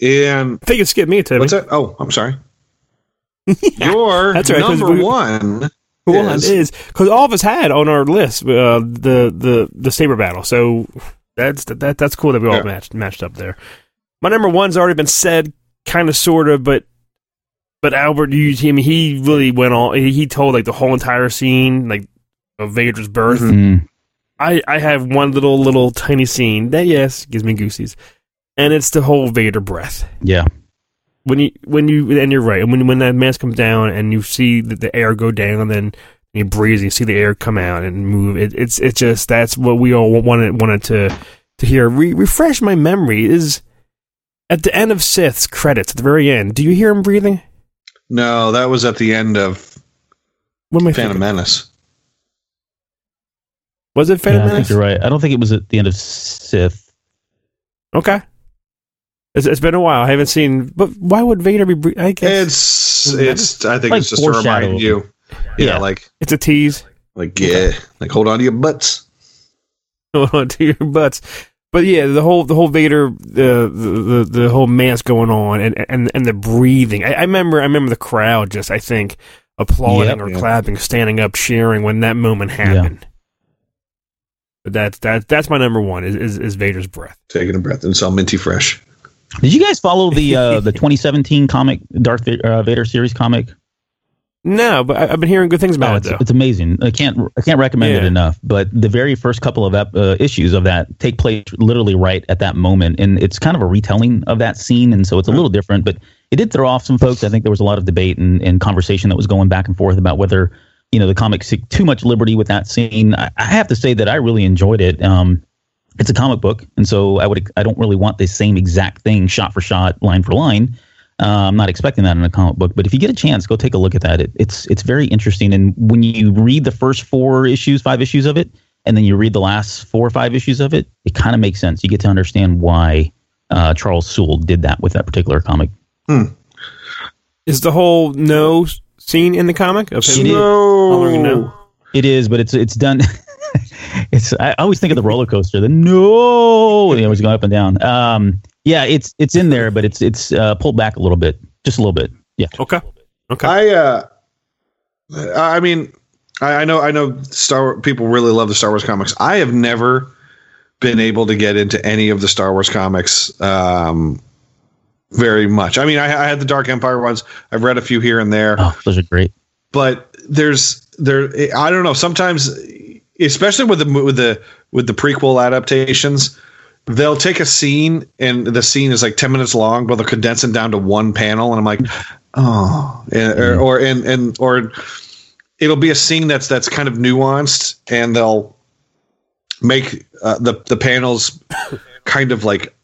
and I think it skipped me, Timmy. What's that? Oh, I'm sorry. Your That's right, number we, one one is because all of us had on our list uh, the the the saber battle. So that's that that's cool that we all yeah. matched matched up there. My number one's already been said, kind of, sort of, but but Albert, you, I mean, he really went on. He, he told like the whole entire scene, like of Vader's birth. Mm-hmm. I I have one little little tiny scene that yes gives me goosies, and it's the whole Vader breath. Yeah, when you when you and you're right. When when that mask comes down and you see the, the air go down and then you breathe and you see the air come out and move. It, it's it's just that's what we all wanted wanted to to hear. Re- refresh my memory is at the end of Sith's credits at the very end. Do you hear him breathing? No that was at the end of what am I Phantom thinking? Menace. Was it Phantom yeah, Menace? I think you're right. I don't think it was at the end of Sith okay it's, it's been a while. I haven't seen, but why would Vader be? I guess it's it's. I think like it's just to remind you. Yeah, yeah, like it's a tease. Like yeah, okay. like hold on to your butts. Hold on to your butts. But yeah, the whole the whole Vader the the the, the whole mask going on and and and the breathing. I, I remember I remember the crowd just I think applauding yep, or yep. clapping, standing up, cheering when that moment happened. Yeah. But that's that that's my number one is, is, is Vader's breath. Taking a breath and so minty fresh. Did you guys follow the uh, the 2017 comic Darth uh, Vader series comic? No, but I, have been hearing good things about oh, it. It's, it's, amazing. I can't I can't recommend yeah. it enough. But the very first couple of uh, issues of that take place literally right at that moment, and it's kind of a retelling of that scene, and so it's a little different. But it did throw off some folks. I think there was a lot of debate and, and conversation that was going back and forth about whether you know the comics took too much liberty with that scene. I, I have to say that I really enjoyed it. Um, it's a comic book, and so I would I don't really want the same exact thing shot for shot, line for line. Uh, I'm not expecting that in a comic book, but if you get a chance, go take a look at that. It, it's it's very interesting, and when you read the first four issues, five issues of it, and then you read the last four or five issues of it, it kind of makes sense. You get to understand why uh, Charles Soule did that with that particular comic. Hmm. Is the whole no scene in the comic? Of him? No. no. It is, but it's it's done. it's I always think of the roller coaster. The no, you know, it's going up and down. Um, yeah, it's it's in there, but it's it's uh, pulled back a little bit, just a little bit. Yeah. Okay. Okay. I uh, I mean, I, I know I know Star people really love the Star Wars comics. I have never been able to get into any of the Star Wars comics. Um, very much. I mean, I, I had the Dark Empire ones. I've read a few here and there. Oh, those are great. But there's there. I don't know. Sometimes especially with the with the with the prequel adaptations they'll take a scene and the scene is like 10 minutes long but they'll condense it down to one panel and i'm like oh. And, or, or and and or it'll be a scene that's that's kind of nuanced and they'll make uh, the the panels kind of like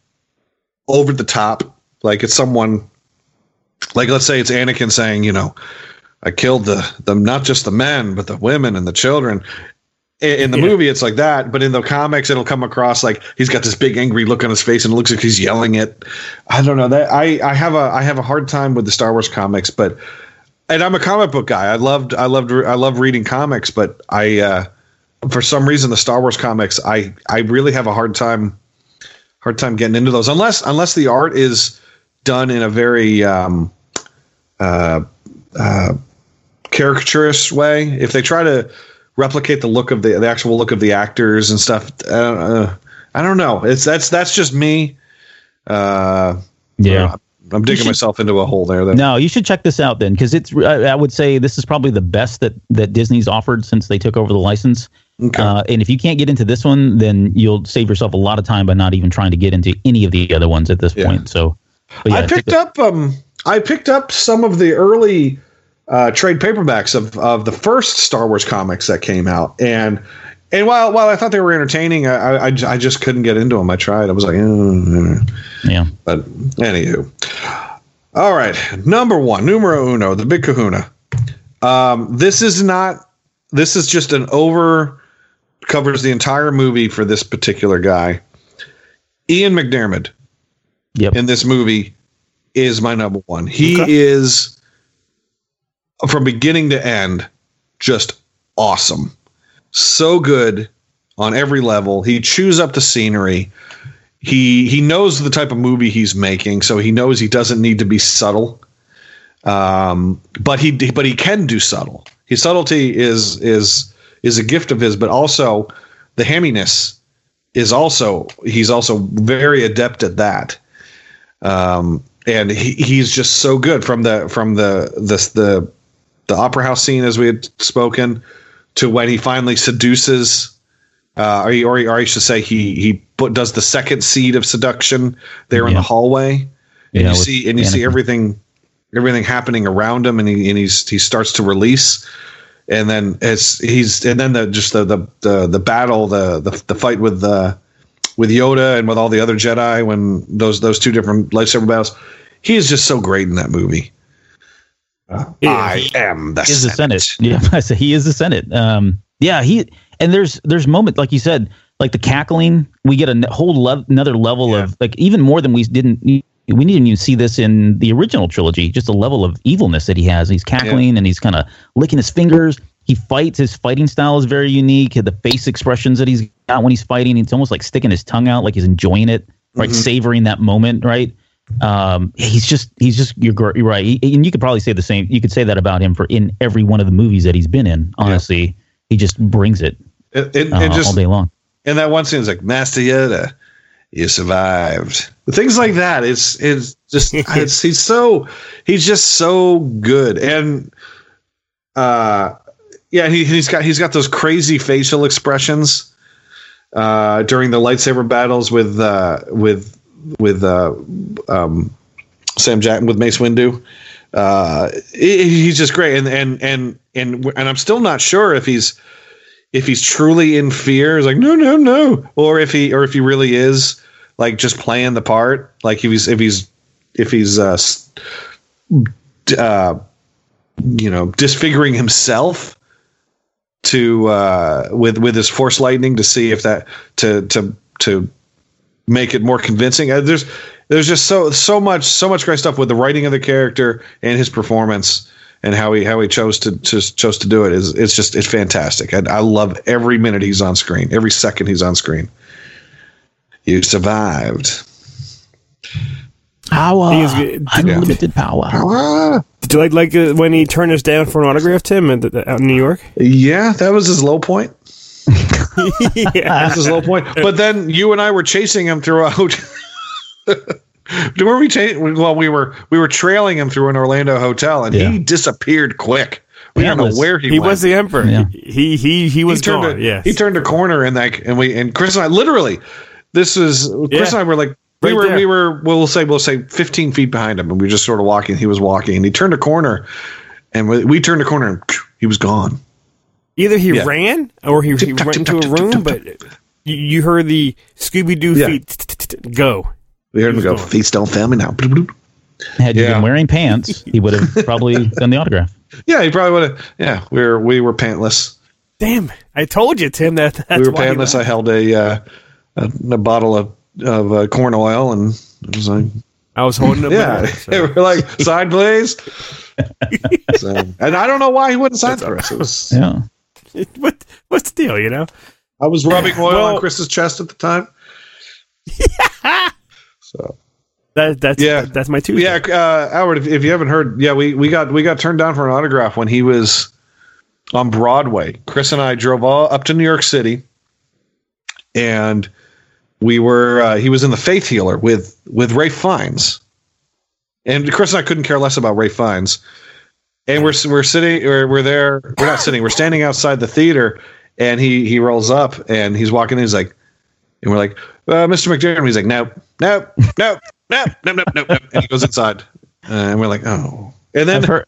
over the top. Like it's someone like let's say it's Anakin saying you know I killed the the not just the men but the women and the children in the yeah. movie it's like that but in the comics it'll come across like he's got this big angry look on his face and it looks like he's yelling it. I don't know. That i i have a i have a hard time with the star wars comics but and i'm a comic book guy. I loved i loved i love reading comics but i uh for some reason the star wars comics i i really have a hard time hard time getting into those. Unless unless the art is done in a very um uh uh caricaturous way. If they try to replicate the look of the the actual look of the actors and stuff. Uh, I don't know. It's that's that's just me. Uh, yeah. I'm digging should, myself into a hole there. Then. No, you should check this out then, because it's. I would say this is probably the best that that Disney's offered since they took over the license. Okay. Uh, and if you can't get into this one, then you'll save yourself a lot of time by not even trying to get into any of the other ones at this Yeah. point. So, but I picked up um I picked up some of the early uh, trade paperbacks of, of the first Star Wars comics that came out, and and while while I thought they were entertaining, I I just couldn't get into them. I tried. I was like, "Mm, mm." yeah. but anywho. All right, number one, numero uno, the Big Kahuna. Um, this is not. This is just an over covers the entire movie for this particular guy. Ian McDiarmid Yep. in this movie is my number one. He Okay. is from beginning to end just awesome. So good on every level. He chews up the scenery. He he knows the type of movie he's making, so he knows he doesn't need to be subtle. Um, but he but he can do subtle. His subtlety is is is a gift of his, but also the hamminess is also he's also very adept at that um, and he, he's just so good from the from the the the the opera house scene as we had spoken to when he finally seduces uh, or, he, or, he, or I should say he he put, does the second seed of seduction there in the hallway. And Yeah, you see and you see everything everything happening around him and he and he's he starts to release. And then it's he's and then the just the the the, the battle the, the the fight with the with Yoda and with all the other Jedi when those those two different lightsaber battles. He is just so great in that movie. Yeah, I am the He is the Senate. Senate. Yeah, I say he is the Senate. Um, yeah, he and there's there's moments like you said, like the cackling. We get a whole le- another level Yeah. of like even more than we didn't. We didn't even see this in the original trilogy. Just a level of evilness that he has. He's cackling and he's kind of licking his fingers. He fights. His fighting style is very unique. The face expressions that he's got when he's fighting, it's almost like sticking his tongue out, like he's enjoying it, right, Mhm. savoring that moment, right. Um, he's just he's just you're, you're right, He- and you could probably say the same. You could say that about him for in every one of the movies that he's been in. Honestly, he just brings it It, it, uh, it just all day long. and that one scene is like Master Yoda, you survived. Things like that. It's it's just it's, he's so he's just so good and uh yeah he he's got he's got those crazy facial expressions uh during the lightsaber battles with uh with with uh um Sam Jackson with Mace Windu. Uh, he's just great, and and and and and I'm still not sure if he's if he's truly in fear. He's like no, no, no, or if he or if he really is like just playing the part. Like if he's if he's if he's uh, uh you know disfiguring himself to uh with with his force lightning to see if that to to to make it more convincing. Uh, there's there's just so so much so much great stuff with the writing of the character and his performance and how he how he chose to, to chose to do it is it's just it's fantastic. I, I love every minute he's on screen, every second he's on screen. You survived. Power, He is good. unlimited power. Ah, Did you like like uh, when he turned us down for an autograph, Tim, at the, out in New York? yeah, that was his low point. yeah. That's his low point. But then you and I were chasing him throughout. Were we cha- well, we were we were trailing him through an Orlando hotel, and Yeah. he disappeared quick. We don't know where he, was. He went. was the emperor. Yeah. He he he was he turned gone. a, yes. he turned a corner and like and we and Chris and I literally this is Chris Yeah. and I were like we Right were there. we were we'll say we'll say 15 feet behind him and we were just sort of walking he was walking and he turned a corner and we, we turned a corner and phew, he was gone Either he Yeah. ran or he, he went tick, into a room, but you, you heard the Scooby Doo Yeah. feet go. we heard him go gone. feet don't fail me now Bloop, bloop. Had you been wearing pants, he would have probably done the autograph. yeah he probably would have yeah we were we were pantless Damn, I told you, Tim. That that's we were why pantless I held a uh, a, a bottle of of uh, corn oil and it was like I was holding it. yeah so. we're like sign please so, and I don't know why he wouldn't sign for us it was Yeah. what what's the deal? You know. I was rubbing oil Well- on Chris's chest at the time. so That that's Yeah. that's my two. yeah, uh, Howard, if, if you haven't heard, yeah, we, we got we got turned down for an autograph when he was on Broadway. Chris and I drove all up to New York City, and we were uh, he was in the Faith Healer with with Ralph Fiennes, and Chris and I couldn't care less about Ralph Fiennes and we're we're sitting we're, we're there we're not sitting we're standing outside the theater and he he rolls up and he's walking in he's like and we're like uh, mr mcdiarmid he's like nope nope nope nope nope nope nope and he goes inside. Uh, and we're like oh. And then the,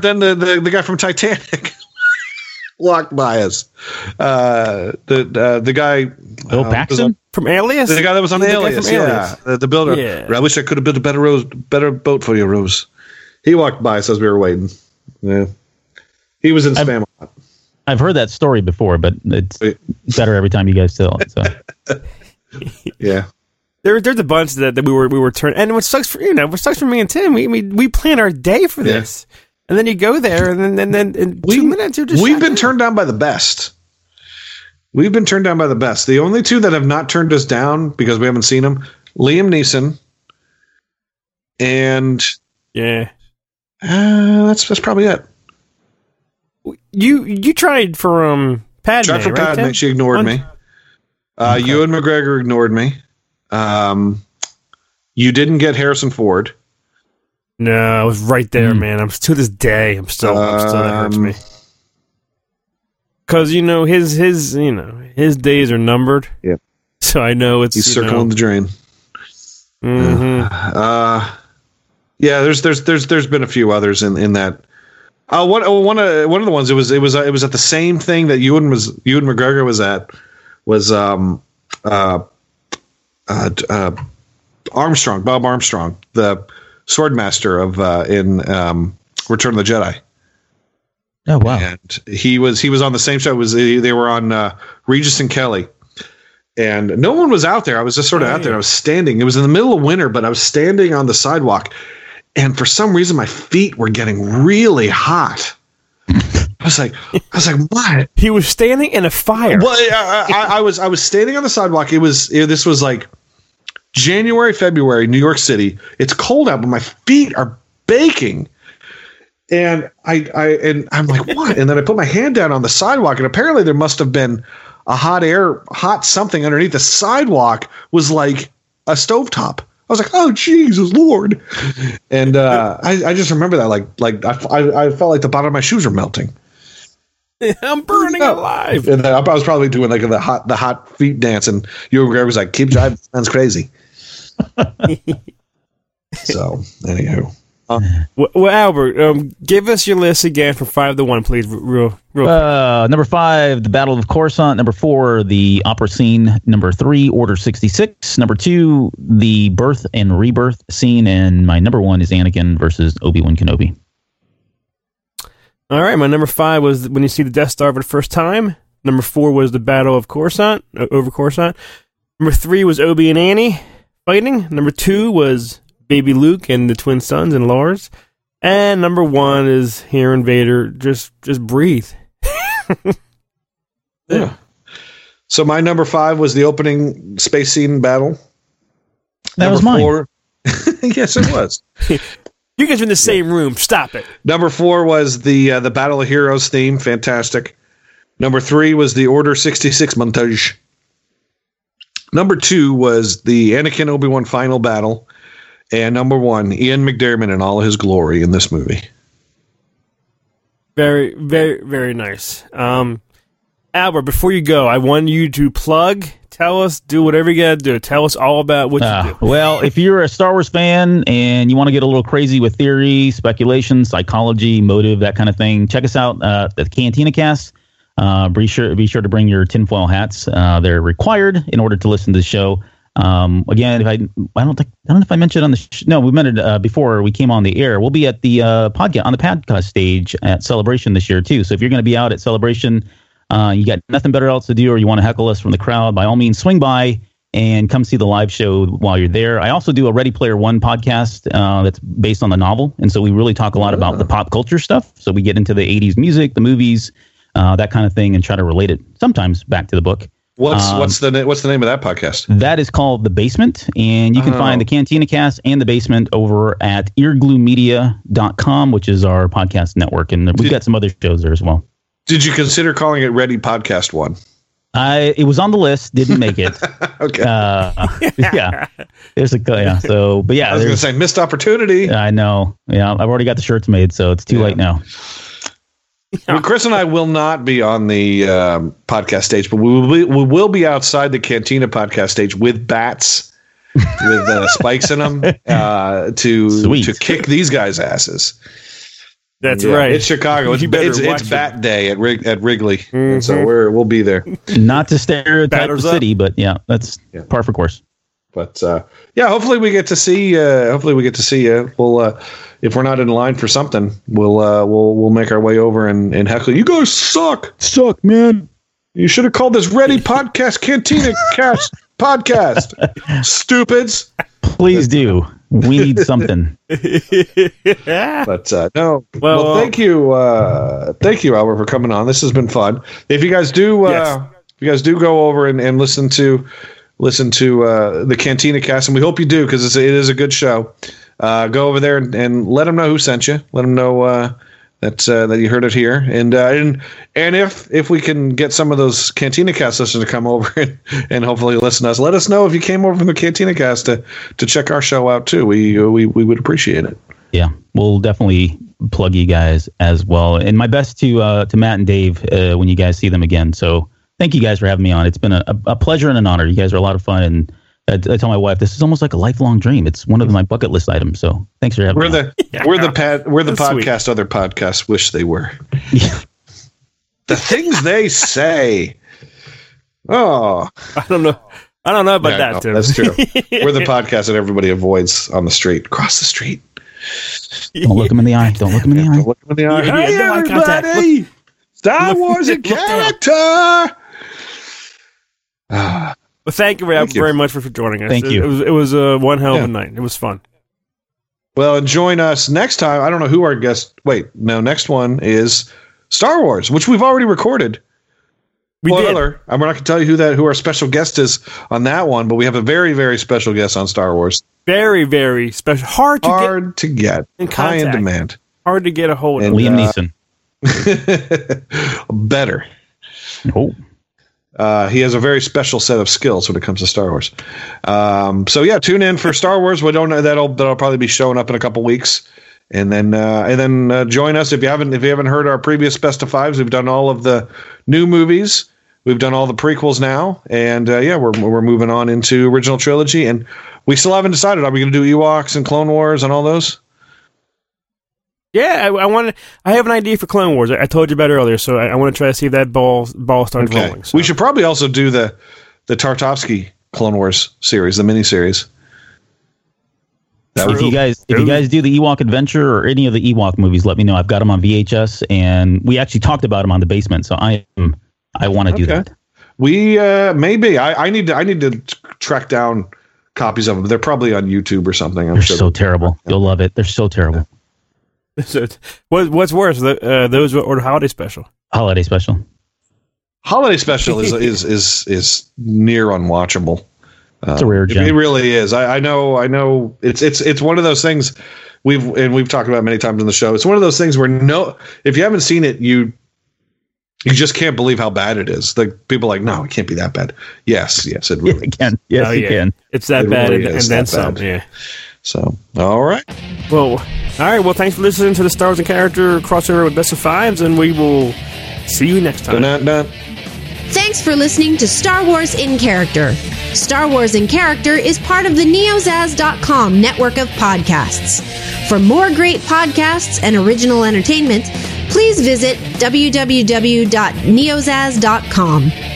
then the, the, the guy from titanic walked by us. Uh, the uh, the guy bill uh, paxton? from alias? The guy that was on the alias, yeah alias. The, the, builder. Yeah. i wish i could have built a better rose better boat for you rose. He walked by us as we were waiting. Yeah, he was in I've- spam. a lot. I've heard that story before, but it's better every time you guys tell it. So Yeah, There, there's a bunch that, that we were we were turning, and what sucks for you know what sucks for me and Tim, we we, we plan our day for Yeah. this, and then you go there, and then and then in we, two minutes you're just we've been down. turned down by the best. We've been turned down by the best. The only two that have not turned us down because we haven't seen them, Liam Neeson, and Yeah, uh, that's that's probably it. you you tried for um Padme, Tried for right? Padme, Tim? she ignored On- me. Uh, Ewan McGregor ignored me. Um, you didn't get Harrison Ford. No, I was right there, Hmm. man. I'm to this day, I'm still, I'm still that hurts Um, me. Cause you know his his you know his days are numbered. Yep. So I know it's He's circling know, the drain. mhm. Uh, yeah, there's there's there's there's been a few others in in that. Uh, one oh, one of one of the ones it was it was uh, it was at the same thing that Ewan was Ewan McGregor was at was um uh uh, uh Armstrong Bob Armstrong the swordmaster of uh in um Return of the Jedi oh wow, and he was he was on the same show. It was they were on uh, Regis and Kelly, and no one was out there. I was just sort of out there. I was standing. It was in the middle of winter, but I was standing on the sidewalk, and for some reason my feet were getting really hot. I was like, I was like, what? he was standing in a fire. Well, I, I, I was I was standing on the sidewalk. It was it, this was like January, February, New York City. It's cold out, but my feet are baking. And I, I and I'm like, what? And then I put my hand down on the sidewalk, and apparently there must have been a hot air, hot something underneath. The sidewalk was like a stovetop. I was like, oh Jesus Lord! And uh, I, I just remember that, like, like I, I, I felt like the bottom of my shoes were melting. I'm burning Oh. alive. And I was probably doing like the hot the hot feet dance, and you were was like, "Keep driving, sounds crazy." so, anywho, Well, well, Albert, um, give us your list again from five to one, please. Real, real. Uh, number five, the Battle of Coruscant. Number four, the opera scene. Number three, Order sixty six. Number two, the birth and rebirth scene. And my number one is Anakin versus Obi Wan Kenobi. All right, my number five was when you see the Death Star for the first time. Number four was the Battle of Coruscant over Coruscant. Number three was Obi and Annie fighting. Number two was Baby Luke and the twin sons and Lars. And number one is hearing Vader just just breathe. yeah. So my number five was the opening space scene battle. That Number was mine. Four, yes, it was. You guys are in the same room. Stop it. Number four was the uh, the Battle of Heroes theme, fantastic. Number three was the Order sixty six montage. Number two was the Anakin Obi Wan final battle, and number one, Ian McDiarmid in all his glory in this movie. Very, very, very nice. Um, Albert, before you go, I want you to plug, tell us, do whatever you got to do. Tell us all about what you Uh, do. well, if you're a Star Wars fan and you want to get a little crazy with theory, speculation, psychology, motive, that kind of thing, check us out uh, at the Cantina Cast. Uh, be sure be sure to bring your tinfoil hats. Uh, they're required in order to listen to the show. Um, again, if I I don't think I don't know if I mentioned on the sh- no we mentioned uh, before we came on the air. We'll be at the uh, podcast on the podcast stage at Celebration this year too. So if you're going to be out at Celebration, uh, you got nothing better else to do, or you want to heckle us from the crowd, by all means, swing by and come see the live show while you're there. I also do a Ready Player One podcast uh, that's based on the novel, and so we really talk a lot about the pop culture stuff. So we get into the '80s music, the movies, uh, that kind of thing, and try to relate it sometimes back to the book. What's Um, what's the what's the name of that podcast? That is called The Basement, and you can Oh. find the Cantina Cast and The Basement over at eargluemedia.com, which is our podcast network, and we've Did- got some other shows there as well. Did you consider calling it Ready Podcast One? I it was on the list, didn't make it. Okay, uh, yeah, there's a yeah. So, but yeah, I was going to say missed opportunity. I know. Yeah, I've already got the shirts made, so it's too Yeah. late now. Well, Chris and I will not be on the um, podcast stage, but we will be, we will be outside the Cantina podcast stage with bats with uh, spikes in them uh, to Sweet. to kick these guys' asses. That's Yeah, right. It's Chicago. It's You better it's, it's it. Bat Day at Rig- at Wrigley, and so we're we'll be there. Not to stereotype the Batters up. city, but yeah, that's Yeah. par for course. But uh, yeah, hopefully we get to see. Uh, hopefully we get to see you. We'll uh, if we're not in line for something, we'll uh, we'll we'll make our way over and, and heckle. You guys suck. Suck, man. You should have called this Ready Podcast Cantina Cast Podcast. Stupids. Please do. We need something. But uh, no. Well, Well, thank you, uh, thank you, Albert, for coming on. This has been fun. If you guys do, uh, Yes. if you guys do go over and, and listen to listen to uh, the Cantina Cast, and we hope you do because it is a good show. Uh, go over there and, and let them know who sent you. Let them know uh, that uh, that you heard it here, and uh, and and if if we can get some of those Cantina Cast listeners to come over and, and hopefully listen to us, let us know if you came over from the Cantina Cast to to check our show out too. We we we would appreciate it. Yeah, we'll definitely plug you guys as well. And my best to uh, to Matt and Dave uh, when you guys see them again. So thank you guys for having me on. It's been a, a pleasure and an honor. You guys are a lot of fun, and I, I tell my wife this is almost like a lifelong dream. It's one of my bucket list items. So thanks for having We're me. on. the we're the pad we're the That's sweet. podcast other podcasts wish they were. Yeah. The things they say. Oh, I don't know. I don't know about yeah, that. no, Tim. that's true. We're the podcast that everybody avoids on the street. Cross the street. Don't look them in the eye. Don't look them in the eye. Don't look them in the eye. Yeah, Hey, no eye everybody! Star Wars in look down. character. Well, thank you, very, Thank you. very much for, for joining us. Thank It- you. It was it was uh, one hell of Yeah. a night. It was fun. well, join us next time. I don't know who our guest. Wait, no. Next one is Star Wars, which we've already recorded. We did. Spoiler. I'm not going to tell you who that who our special guest is on that one, but we have a very very special guest on Star Wars. Very very special. Hard to get. Hard to get, in high in demand. Hard to get a hold of. And- Liam uh, Neeson. Better. Oh, Uh, he has a very special set of skills when it comes to Star Wars. Um, so yeah, tune in for Star Wars. We don't know that'll that'll probably be showing up in a couple weeks, and then uh, and then uh, join us if you haven't if you haven't heard our previous best of fives. We've done all of the new movies. We've done all the prequels now, and uh, yeah, we're we're moving on into original trilogy, and we still haven't decided. Are we going to do Ewoks and Clone Wars and all those? Yeah, I, I want to. I have an idea for Clone Wars. I, I told you about it earlier, so I, I want to try to see if that ball ball starts Okay, rolling. So. we should probably also do the the Tartakovsky Clone Wars series, the miniseries. That if you guys if you guys do the Ewok Adventure or any of the Ewok movies, let me know. I've got them on VHS, and we actually talked about them on the basement. So I am I want to do that. We uh maybe I, I need to I need to track down copies of them. They're probably on YouTube or something. I'm They're sure. so terrible. You'll love it. They're so terrible. So, what, what's worse, the, uh, those or the holiday special? Holiday special. Holiday special is is is is near unwatchable. It's a rare It, gem. it really is. I, I know. I know. It's it's it's one of those things we've and we've talked about many times on the show. It's one of those things where no, if you haven't seen it, you you just can't believe how bad it is. Like people are like, no, it can't be that bad. Yes, yes, it really. you can. Yes, Oh, you yeah. can. It's that It bad, really and, and is then some. Yeah. So all right. Well, all right. Well, thanks for listening to the Star Wars in Character crossover with Best of Fives, and we will see you next time. Dun, dun, dun. Thanks for listening to Star Wars in Character. Star Wars in Character is part of the neozaz.com network of podcasts. For more great podcasts and original entertainment, please visit www.neozaz.com.